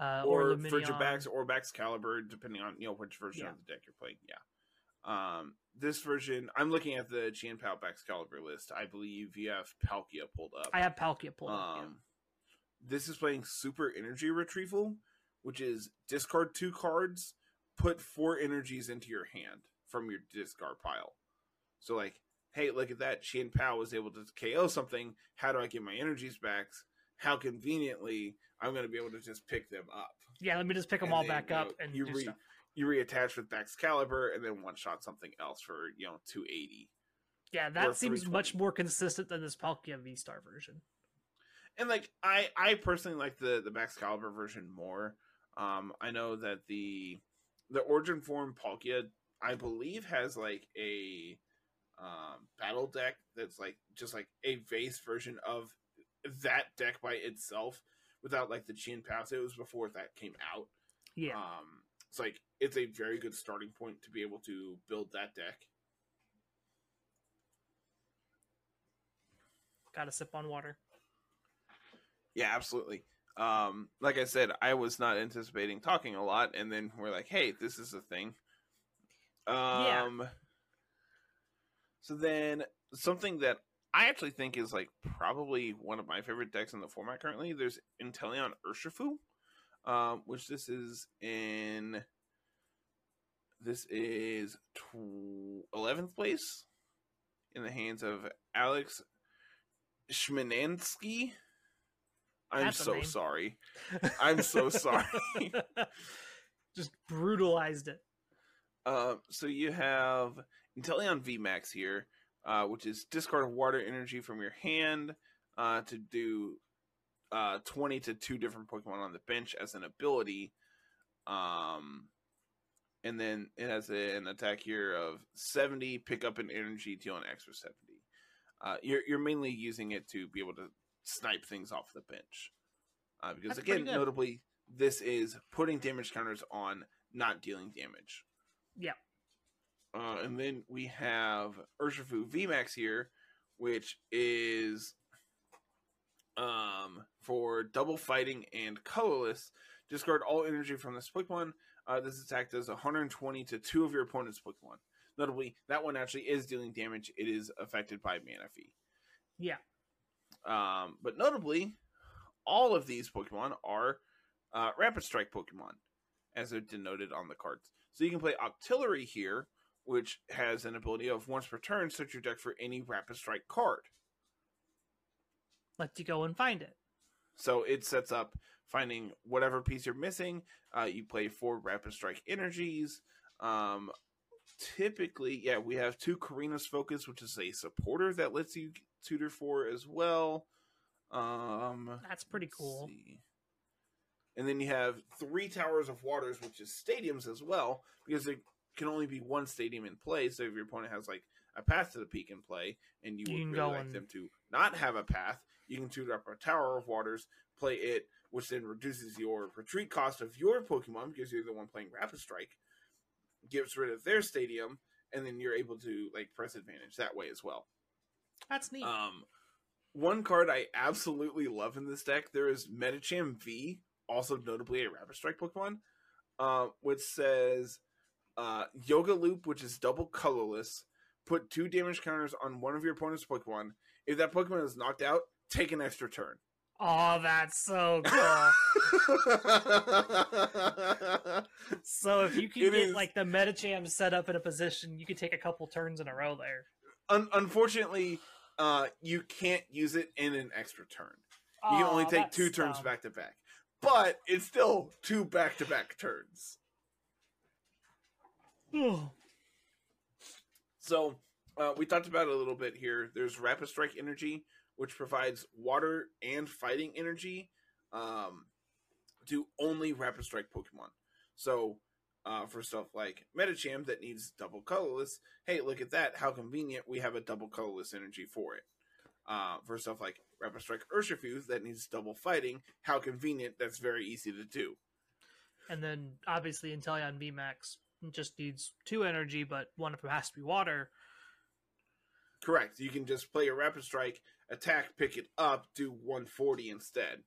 uh, or, or. Frigibax or Baxcalibur, depending on you know which version Yeah. of the deck you're playing. Yeah. Um, this version, I'm looking at the Chien Pao Baxcalibur list. I believe you have Palkia pulled up. I have Palkia pulled up. yeah. Um, this is playing Super Energy Retrieval, which is discard two cards, put four energies into your hand from your discard pile. So, like, hey, look at that. Chien Pao was able to KO something. How do I get my energies back? How conveniently I'm going to be able to just pick them up. Yeah, let me just pick them and all back up and you re- stuff. You reattach with Baxcalibur and then one shot something else for, you know, 280. Yeah, that seems much more consistent than this Palkia V Star version. and like I I personally like the the Baxcalibur version more. Um, I know that the the Origin form Palkia I believe has like a um battle deck that's like just like a vase version of that deck by itself without like the Chin Pass. It was before that came out. Yeah, Um, it's like it's a very good starting point to be able to build that deck. gotta sip on water. Yeah, absolutely. Um, like I said, I was not anticipating talking a lot, and then we're like, "Hey, this is a thing." Um, So then, something that I actually think is like probably one of my favorite decks in the format currently. There's Inteleon Urshifu, um, which this is in. This is eleventh place in the hands of Alex Schminansky. I'm so name. sorry. I'm so sorry. Just brutalized it. Um, so you have Inteleon VMAX here, uh, which is discard water energy from your hand uh, to do uh, 20 to two different Pokemon on the bench as an ability. Um, and then it has a- an attack here of 70, pick up an energy, deal an extra 70. Uh, you're, you're mainly using it to be able to snipe things off the bench. Uh, because, That's again, notably, this is putting damage counters on, not dealing damage. Yeah. Uh, and then we have Urshifu VMAX here, which is um, for double fighting and colorless. Discard all energy from this Pokemon. Uh, this attack does 120 to two of your opponent's Pokemon. Notably, that one actually is dealing damage. It is affected by Manaphy. Yeah. Um, but notably, all of these Pokemon are uh, Rapid Strike Pokemon, as they're denoted on the cards. So you can play Octillery here, which has an ability of once per turn, search your deck for any Rapid Strike card. Let you go and find it. So it sets up finding whatever piece you're missing. Uh, you play four Rapid Strike energies. Um, typically, yeah, we have two Karina's Focus, which is a supporter that lets you tutor for as well. Um, That's pretty cool. see. And then you have three Towers of Waters, which is stadiums as well, because there can only be one stadium in play. So if your opponent has like a path to the peak in play, and you You would really like and- them to not have a path, you can tutor up a Tower of Waters, play it, which then reduces your retreat cost of your Pokemon because you're the one playing Rapid Strike, gets rid of their stadium, and then you're able to like press advantage that way as well. That's neat. Um, one card I absolutely love in this deck, there is Medicham V, also notably a Rapid Strike Pokemon, uh, which says uh, Yoga Loop, which is double colorless. Put two damage counters on one of your opponent's Pokemon. If that Pokemon is knocked out, take an extra turn. Oh, that's so cool. so if you can It get is- like the Medicham set up in a position, you could take a couple turns in a row there. Un- unfortunately, uh, you can't use it in an extra turn. You can only Aw, take two turns dumb. back to back. But it's still two back to back turns. So uh, we talked about it a little bit here. There's Rapid Strike Energy, which provides water and fighting energy um, to only Rapid Strike Pokemon. So uh, for stuff like Medicham that needs double colorless, hey, look at that! How convenient! We have a double colorless energy for it. Uh, for stuff like Rapid Strike Urshifu that needs double fighting, how convenient! That's very easy to do. and then obviously Inteleon VMAX just needs two energy, but one of them has to be water. Correct. You can just play a Rapid Strike, attack, pick it up, do 140 instead.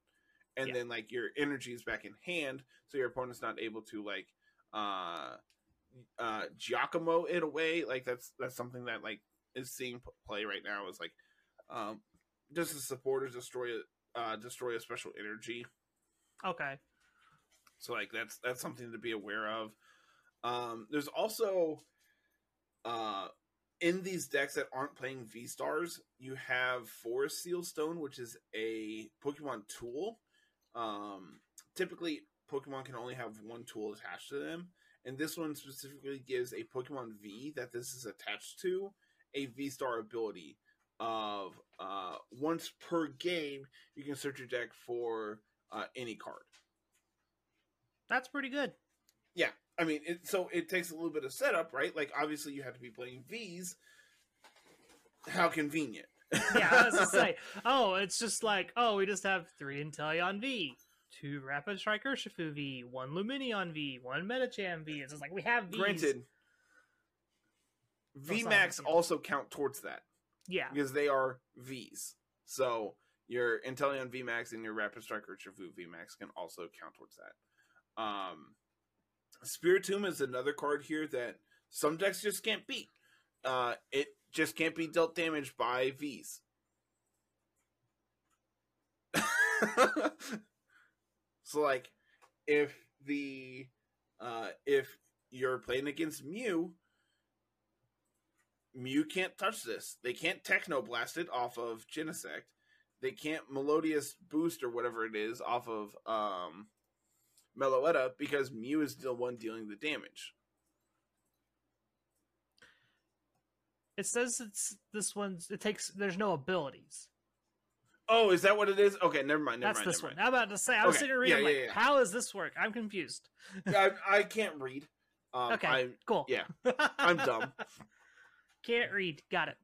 And Yeah. then like your energy is back in hand, so your opponent's not able to like uh uh Giacomo it away. Like that's that's something that like is seeing play right now is like um just the supporters destroy uh destroy a special energy. Okay. So like that's that's something to be aware of. Um, there's also uh, in these decks that aren't playing V stars, you have Forest Seal Stone, which is a Pokemon tool. Um, typically, Pokemon can only have one tool attached to them, and this one specifically gives a Pokemon V that this is attached to a V star ability of uh, once per game you can search your deck for uh, any card. That's pretty good. I mean, it, so it takes a little bit of setup, right? Like, obviously, you have to be playing V's. How convenient. Yeah, I was gonna say. Oh, it's just like, oh, we just have three Inteleon V, two Rapid Strike Urshifu V, one Lumineon V, one Medicham V. It's just like we have V's. Granted, it's not VMAX also count towards that Yeah. because they are V's. So your Inteleon VMAX and your Rapid Strike Urshifu VMAX can also count towards that. Um, Spiritomb is another card here that some decks just can't beat. Uh, it just can't be dealt damage by V's. so like if the uh if you're playing against Mew, Mew can't touch this. They can't techno blast it off of Genesect. They can't melodious boost or whatever it is off of um Meloetta because Mew is the one dealing the damage. It says it's this one's. It takes. There's no abilities. Oh, is that what it is? Okay, never mind. Never That's mind. this one. mind. I'm about to say. I was Okay, sitting reading. yeah, like, yeah, yeah. How does this work? I'm confused. I, I can't read. Um, Okay. I'm, Cool. yeah, I'm dumb. Can't read. Got it.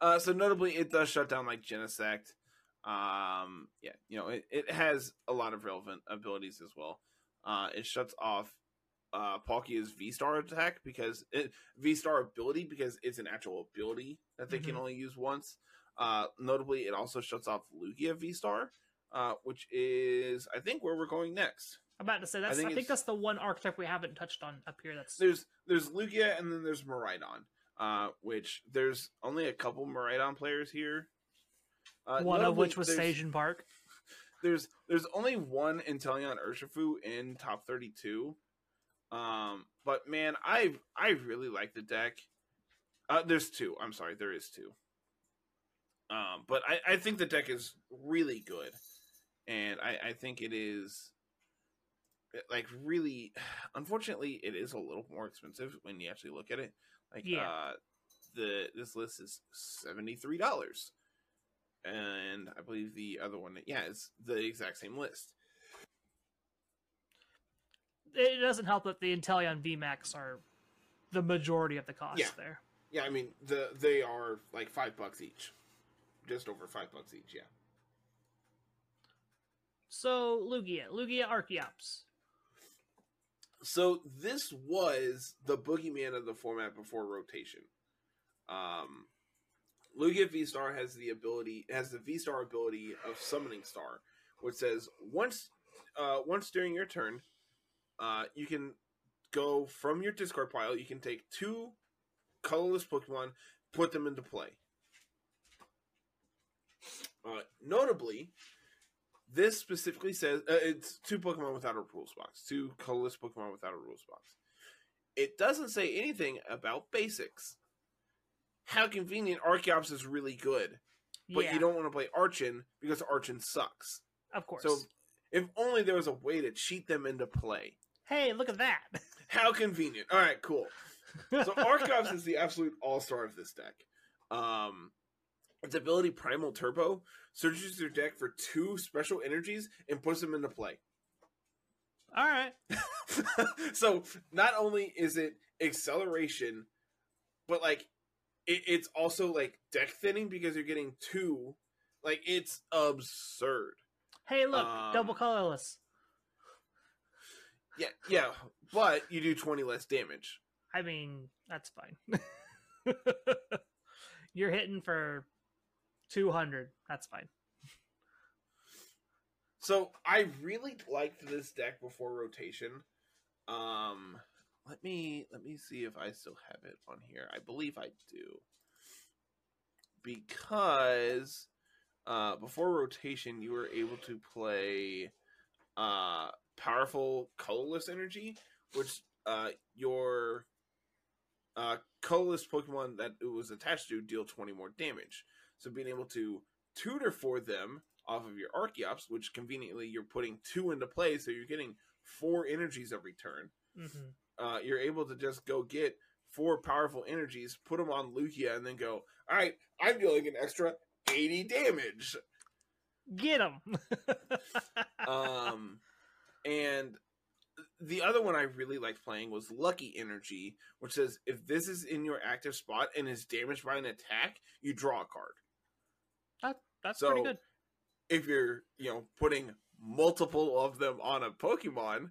Uh, so notably, it does shut down like Genesect. Um, yeah, you know, it, it has a lot of relevant abilities as well. Uh, it shuts off uh Palkia's V Star attack because V Star ability because it's an actual ability that they can Mhm. only use once. Uh, notably, it also shuts off Lugia V Star, uh, which is I think where we're going next. I'm about to say that's. I think think, that's the one archetype we haven't touched on up here. That's There's there's Lugia and then there's Miraidon, uh, which there's only a couple Miraidon players here. Uh, one of which was there's- Sajin Park. There's there's only one Inteleon Urshifu in top 32. Um, but man, I I really like the deck. Uh, there's two. I'm sorry, there is two. Um, but I I think the deck is really good, and I I think it is like really. Unfortunately, it is a little more expensive when you actually look at it. Like Yeah. uh, the this list is seventy three dollars and I believe the other one, yeah, it's the exact same list. It doesn't help that the Inteleon VMAX are the majority of the cost Yeah. there. Yeah, I mean the they are like five bucks each, just over five bucks each. Yeah, So Lugia, Lugia Archeops. so this was the boogeyman of the format before rotation. Um, Lugia V Star has the ability has the V Star ability of Summoning Star, which says once uh, once during your turn, uh, you can go from your discard pile. You can take two colorless Pokemon, put them into play. Uh, notably, this specifically says uh, it's two Pokemon without a rules box, two colorless Pokemon without a rules box. It doesn't say anything about basics. How convenient Archeops is really good, but yeah, you don't want to play Archen because Archen sucks. of course. So if only there was a way to cheat them into play. hey, look at that. How convenient. All right, cool. So Archeops is the absolute all-star of this deck. Um its ability Primal Turbo searches your deck for two special energies and puts them into play. All right. so not only is it acceleration, but like it, it's also like deck thinning because you're getting two. Like it's absurd. Hey, look, Um, double colorless. Yeah, yeah, but you do twenty less damage. I mean, that's fine. You're hitting for Two hundred. That's fine. So I really liked this deck before rotation. Um, let me let me see if I still have it on here. I believe I do. Because uh, before rotation, you were able to play uh, powerful colorless energy, which uh, your uh, colorless Pokemon that it was attached to deal 20 more damage. So being able to tutor for them off of your Archeops, which conveniently you're putting two into play, so you're getting four energies every turn. Mm-hmm. Uh, you're able to just go get four powerful energies, put them on Lugia, and then go, all right, I'm dealing an extra 80 damage. Get him. Um, and the other one I really liked playing was Lucky Energy, which says if this is in your active spot and is damaged by an attack, you draw a card. That's So- pretty good. If you're, you know, putting multiple of them on a Pokemon,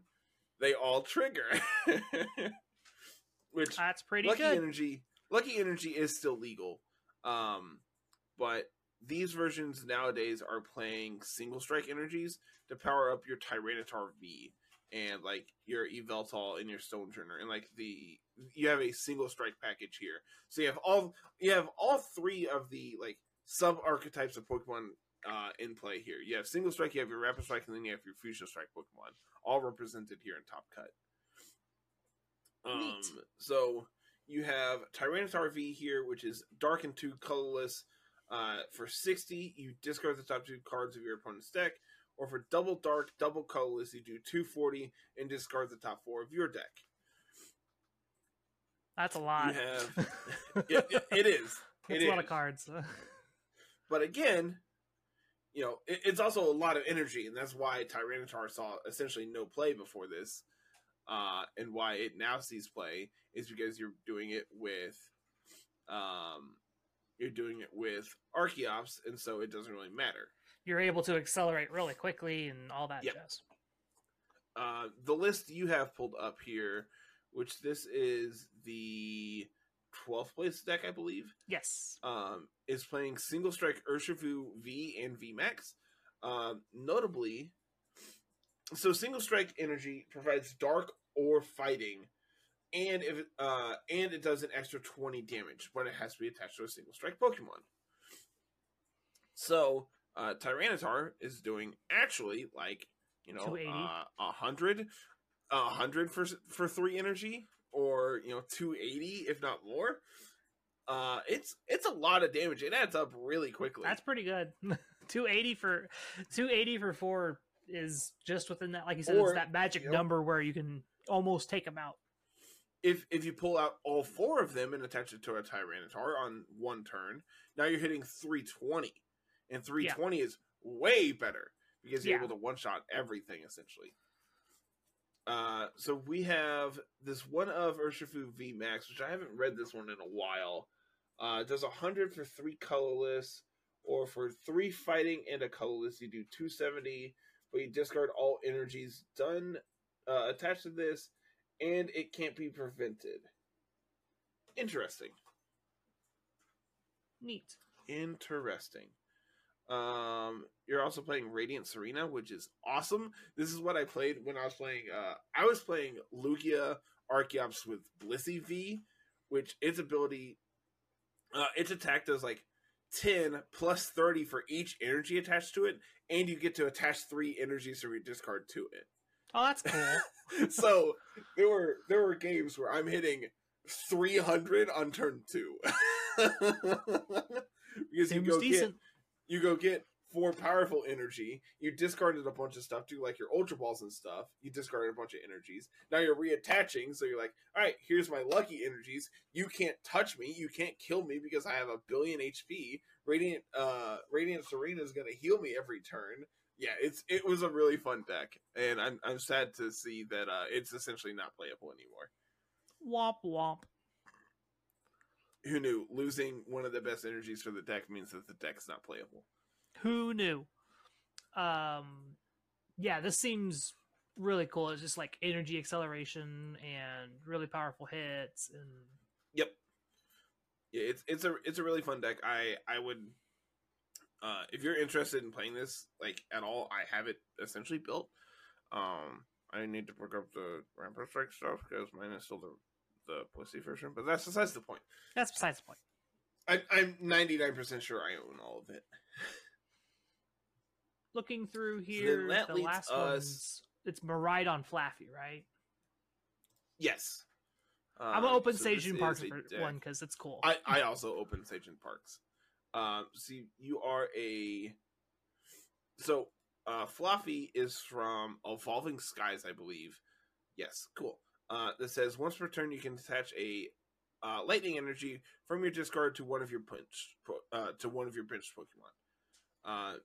they all trigger. Which That's pretty Lucky good. Energy, Lucky Energy is still legal, um, but these versions nowadays are playing single strike energies to power up your Tyranitar V and like your Yveltal and your Stonjourner and like the you have a single strike package here. So you have all you have all three of the like sub archetypes of Pokemon uh, in play here. You have single strike, you have your rapid strike, and then you have your fusion strike Pokemon, all represented here in Top Cut. Um, Neat. so you have Tyranitar V here, which is dark and two colorless. Uh, for 60, you discard the top two cards of your opponent's deck, or for double dark, double colorless, you do 240 and discard the top four of your deck. That's a lot. have- It, it- it is. It's It a lot of cards. But again, you know, it, it's also a lot of energy, and that's why Tyranitar saw essentially no play before this, uh, and why it now sees play is because you're doing it with, um, you're doing it with Archeops, and so it doesn't really matter. You're able to accelerate really quickly and all that Yep. jazz. Uh, the list you have pulled up here, which this is the 12th place deck, I believe. Yes. um, is playing single strike Urshifu V and V Max. Um, notably, so single strike energy provides dark or fighting, and if it, uh, and it does an extra twenty damage, but it has to be attached to a single strike Pokemon. So uh, Tyranitar is doing actually like you know 280. uh, a hundred, a hundred for for three energy, or you know two eighty if not more uh it's it's a lot of damage it adds up really quickly That's pretty good. 280 for 280 for four is just within that, like you said, Or, it's that magic you know- number where you can almost take them out. if if you pull out all four of them and attach it to a tyranitar on one turn now you're hitting 320 and 320 is way better because you're Yeah. able to one shot everything essentially uh so we have this one of urshifu v max which i haven't read this one in a while. Uh does 100 for three colorless or for three fighting and a colorless. You do 270 but you discard all energies done uh, attached to this and it can't be prevented. Interesting. Neat. interesting um you're also playing radiant serena which is awesome this is what i played when i was playing uh i was playing lugia archeops with blissey v which its ability uh its attack does like 10 plus 30 for each energy attached to it and you get to attach three energies to discard to it Oh, that's cool. so there were there were games where I'm hitting 300 on turn two because you Seems go decent. get you go get four powerful energy. You discarded a bunch of stuff too, like your ultra balls and stuff. You discarded a bunch of energies. Now you're reattaching, so you're like, all right, here's my lucky energies. You can't touch me. You can't kill me because I have a billion HP. Radiant uh Radiant Serena is gonna heal me every turn yeah, it's it was a really fun deck, and I'm I'm sad to see that uh, it's essentially not playable anymore. Womp womp. Who knew losing one of the best energies for the deck means that the deck's not playable? Who knew? Um, yeah, this seems really cool. It's just like energy acceleration and really powerful hits, and Yep. Yeah, it's it's a it's a really fun deck. I I would uh, if you're interested in playing this like at all, I have it essentially built. Um, I need to pick up the Rampart Strike stuff because mine is still the the pussy version, but that's besides the point. That's besides the point. I, I'm 99% sure I own all of it. Looking through then here, that the leads last us- one's it's Miraidon Flaaffy, right? Yes. I'm gonna Um, open so Sage and Parks for one because it's cool. I, I also open Sage and Parks. Um, see, you are a so uh, Flaaffy is from Evolving Skies, I believe. Yes, cool. Uh, that says once per turn you can attach a uh, lightning energy from your discard to one of your bench uh, to one of your bench Pokemon. Uh,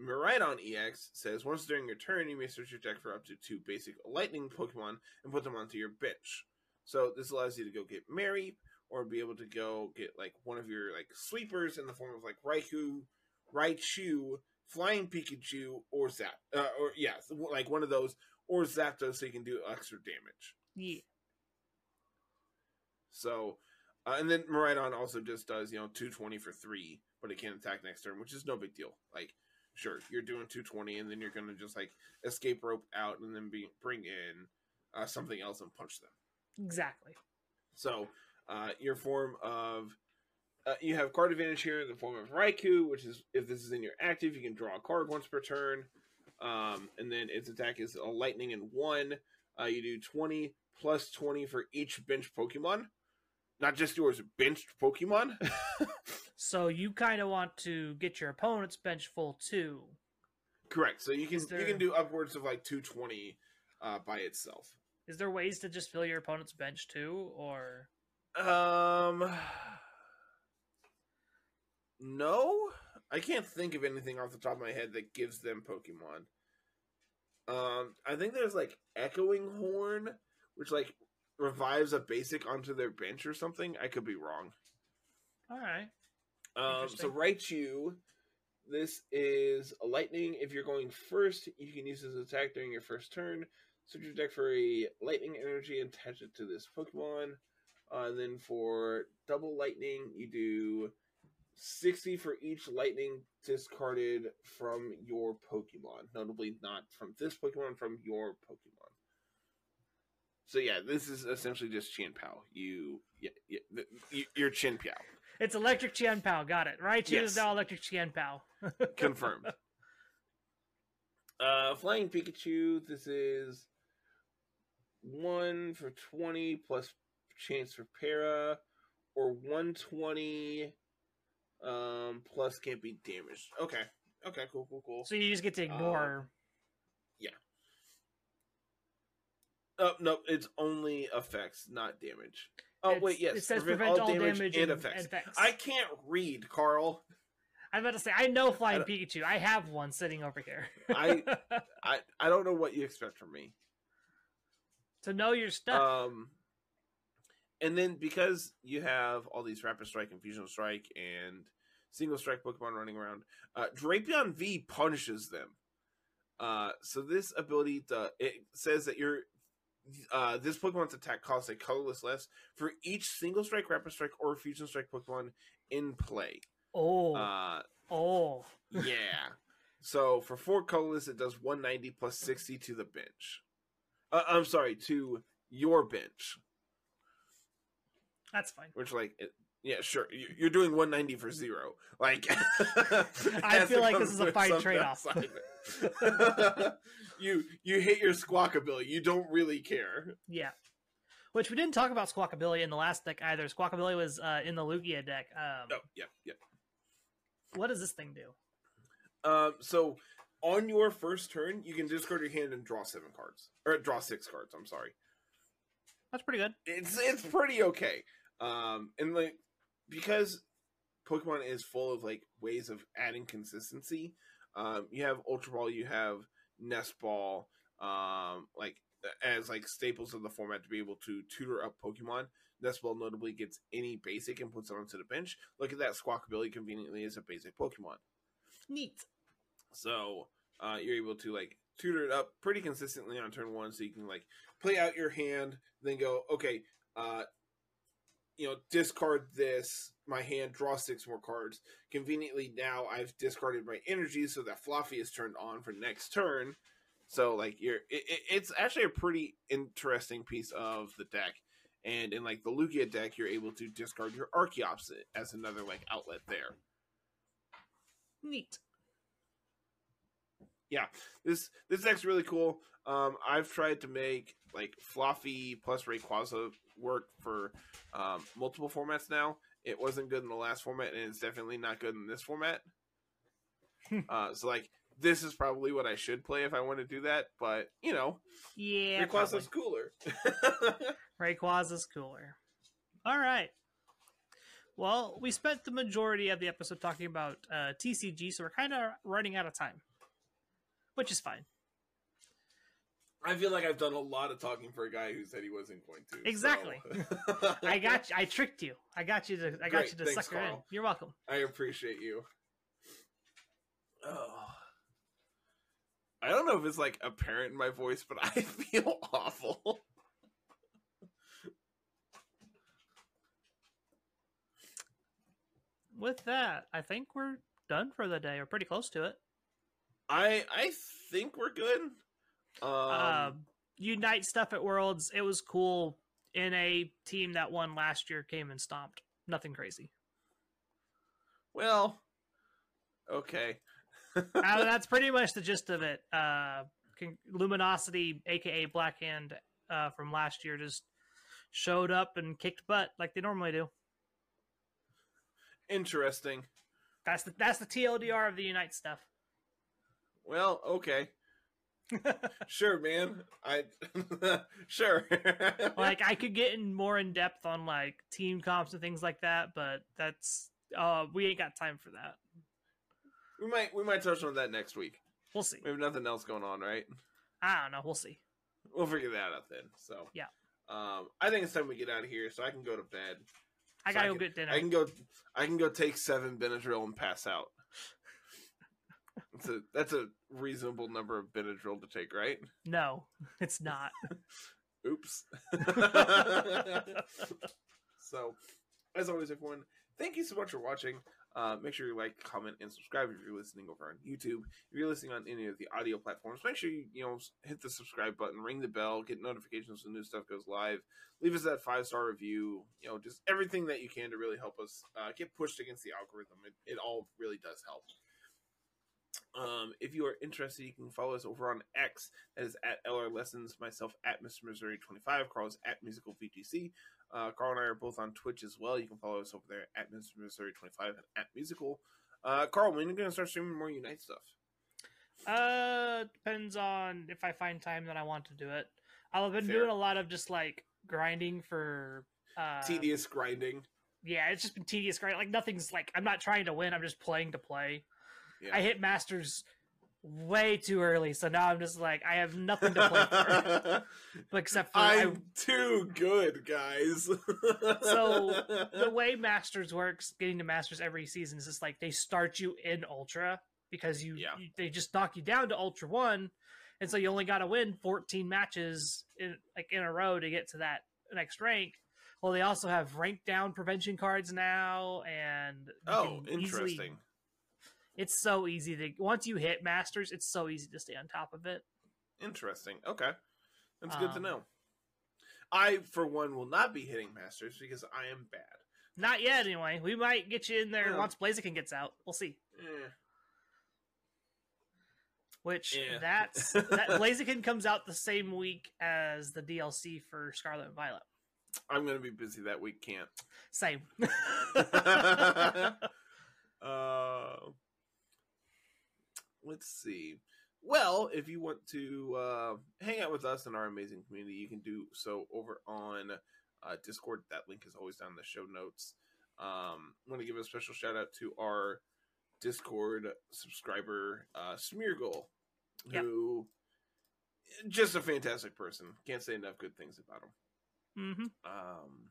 Miraidon EX says once during your turn you may search your deck for up to two basic lightning Pokemon and put them onto your bench. So this allows you to go get Mary, or be able to go get like one of your like sweepers in the form of like Raikou, Raichu, Flying Pikachu, or Zap, uh, or yeah, like one of those, or Zapdos, so you can do extra damage. Yeah. So, uh, and then Miraidon also just does you know two twenty for three, but it can't attack next turn, which is no big deal. Like, sure, you're doing two twenty, and then you're gonna just like escape rope out, and then be bring in uh, something else and punch them. Exactly. So, uh, your form of uh, you have card advantage here in the form of Raikou, which is if this is in your active, you can draw a card once per turn. Um, and then its attack is a lightning and one. Uh, you do twenty plus twenty for each bench Pokemon, not just yours, benched Pokemon. So you kind of want to get your opponent's bench full too. Correct. So you can Is you can do upwards of like two twenty uh, by itself. Is there ways to just fill your opponent's bench too, or Um, no, I can't think of anything off the top of my head that gives them Pokemon. Um, I think there's like Echoing Horn, which like revives a basic onto their bench or something. I could be wrong. all right? Um, so. Raichu, this is a lightning. If you're going first, you can use this attack during your first turn. Search your deck for a lightning energy and attach it to this Pokemon. Uh, and then for double lightning, you do 60 for each lightning discarded from your Pokemon. Notably, not from this Pokemon, from your Pokemon. So yeah, this is essentially just Chien Pao. You, yeah, yeah, you, you're Chien Pao. It's electric Chien Pao. Got it. Right? Yes. is now electric Chien Pao. Confirmed. Uh, Flying Pikachu. This is one for twenty plus chance for para, or one twenty, um, plus can't be damaged. Okay. Okay. Cool. Cool. Cool. So you just get to ignore. Oh no, it's only effects, not damage. Oh It's- wait, yes. It says prevent, all damage, and and effects. effects. I can't read, Carl. I'm about to say I know Flying don't- Pikachu. I have one sitting over here. I- I I don't know what you expect from me. to know your stuff. Um, and then because you have all these Rapid Strike and Fusion Strike and Single Strike Pokemon running around, uh, Drapion V punishes them. Uh, so this ability to, it says that your uh, this Pokemon's attack costs a colorless less for each Single Strike, Rapid Strike, or Fusion Strike Pokemon in play. oh, Uh, oh. yeah. So for four colorless, it does 190 plus 60 to the bench. Uh, I'm sorry, to your bench. That's fine. Which, like, it, yeah, sure. you- You're doing 190 for zero. Like, I feel like this is a fine trade-off. you you hate your squawkabilly. You don't really care. Yeah. Which we didn't talk about Squawkabilly in the last deck either. Squawkabilly was uh, in the Lugia deck. Um, Oh, yeah, yeah. What does this thing do? Um, so on your first turn, you can discard your hand and draw seven cards, or draw six cards. I'm sorry. That's pretty good. it's it's pretty okay. Um, and like because Pokemon is full of like ways of adding consistency. Um, you have Ultra Ball, you have Nest Ball, um, like as like staples of the format to be able to tutor up Pokemon. Nest Ball notably gets any basic and puts it onto the bench. Look at that Squawkabilly conveniently is a basic Pokemon. Neat. So uh, you're able to like tutor it up pretty consistently on turn one, so you can like play out your hand, then go, okay, uh, you know, discard this, my hand, draw six more cards. Conveniently, now I've discarded my energy so that Flaaffy is turned on for next turn. So, like, you're it, it's actually a pretty interesting piece of the deck. And in like the Lugia deck, you're able to discard your Archeops as another like outlet there. Neat. Yeah, this this deck's really cool. Um, I've tried to make like Flaaffy plus Rayquaza work for um, multiple formats now. It wasn't good in the last format, and it's definitely not good in this format. uh, so like this is probably what I should play if I want to do that, but you know, Yeah. Rayquaza's cooler. Rayquaza's cooler. All right. Well, we spent the majority of the episode talking about uh, TCG, so we're kind of running out of time, which is fine. I feel like I've done a lot of talking for a guy who said he wasn't going to. Exactly. so- I got you. I tricked you. I got you to. I got Great, you to thanks, sucker in. You're welcome. I appreciate you. Oh. I don't know if it's like apparent in my voice, but I feel awful. With that, I think we're done for the day, or pretty close to it. I I think we're good. Um, uh, Unite stuff at Worlds. It was cool. In a team that won last year, came and stomped. Nothing crazy. well, okay. uh, that's pretty much the gist of it. Uh, Luminosity, aka Blackhand, uh, from last year, just showed up and kicked butt like they normally do. Interesting. That's the that's the TLDR of the Unite stuff. Well, okay. Sure, man. I sure. like I could get in more in depth on like team comps and things like that, but that's uh we ain't got time for that. we might we might touch on that next week. We'll see. We have nothing else going on, right? I don't know. We'll see. We'll figure that out then. So Yeah. Um, I think it's time we get out of here so I can go to bed. I So gotta I go can- get dinner. I can go. I can go take seven Benadryl and pass out. That's a that's a reasonable number of Benadryl to take, right? No, it's not. Oops. so, as always, everyone, thank you so much for watching. Uh, make sure you like, comment, and subscribe if you're listening over on YouTube. If you're listening on any of the audio platforms, make sure you you know hit the subscribe button, ring the bell, get notifications when new stuff goes live. Leave us that five star review. You know, just everything that you can to really help us uh, get pushed against the algorithm. It, it all really does help. Um, if you are interested, you can follow us over on X. That is at LR Lessons. Myself at Mr. Missouri 25. Carl is at Muzikal VGC. Uh, Carl and I are both on Twitch as well. You can follow us over there at Mr. Missouri 25 and at Muzikal. Uh, Carl, when are you going to start streaming more Unite stuff? Uh, depends on if I find time that I want to do it. I've been Fair. doing a lot of just like grinding for uh Tedious grinding. Yeah, it's just been tedious grind. Like nothing's like I'm not trying to win. I'm just playing to play. Yeah. I hit masters way too early, so now I'm just like I have nothing to play for except for I, I'm too good, guys. So, the way masters works. Getting to masters every season is just like they start you in ultra because you, Yeah. you they just knock you down to ultra one, and so you only got to win 14 matches in like in a row to get to that next rank. Well, they also have rank down prevention cards now, and oh, can easily- interesting. It's so easy to once you hit masters, it's so easy to stay on top of it. Interesting. Okay. That's good to Um, know. I, for one, will not be hitting Masters because I am bad. Not yet, anyway. We might get you in there Yeah. once Blaziken gets out. We'll see. Eh. Which Yeah. that's that Blaziken comes out the same week as the DLC for Scarlet and Violet. I'm going to be busy that week. Can't. Same. Uh, let's see. Well, if you want to uh, hang out with us in our amazing community, you can do so over on uh, Discord. That link is always down in the show notes. Um, I want to give a special shout out to our Discord subscriber, uh, Smeargle, Yep. who just a fantastic person. Can't say enough good things about him. hmm Um,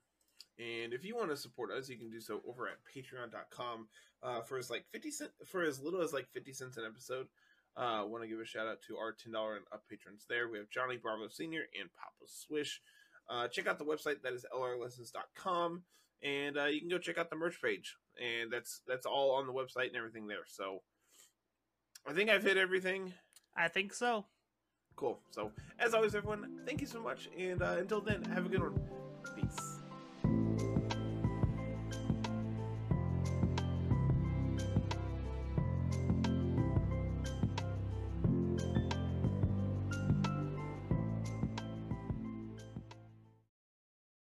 and if you want to support us, you can do so over at patreon.com uh, for as like 50 cent for as little as like 50 cents an episode. Uh, want to give a shout out to our $10 and up patrons there. We have Johnny Bravo Sr. and Papa Swish. uh, check out the website that is lrlessons.com, and uh, you can go check out the merch page, and that's that's all on the website and everything there. So I think I've hit everything. I think so. Cool. So as always, everyone, thank you so much, and uh, until then, have a good one.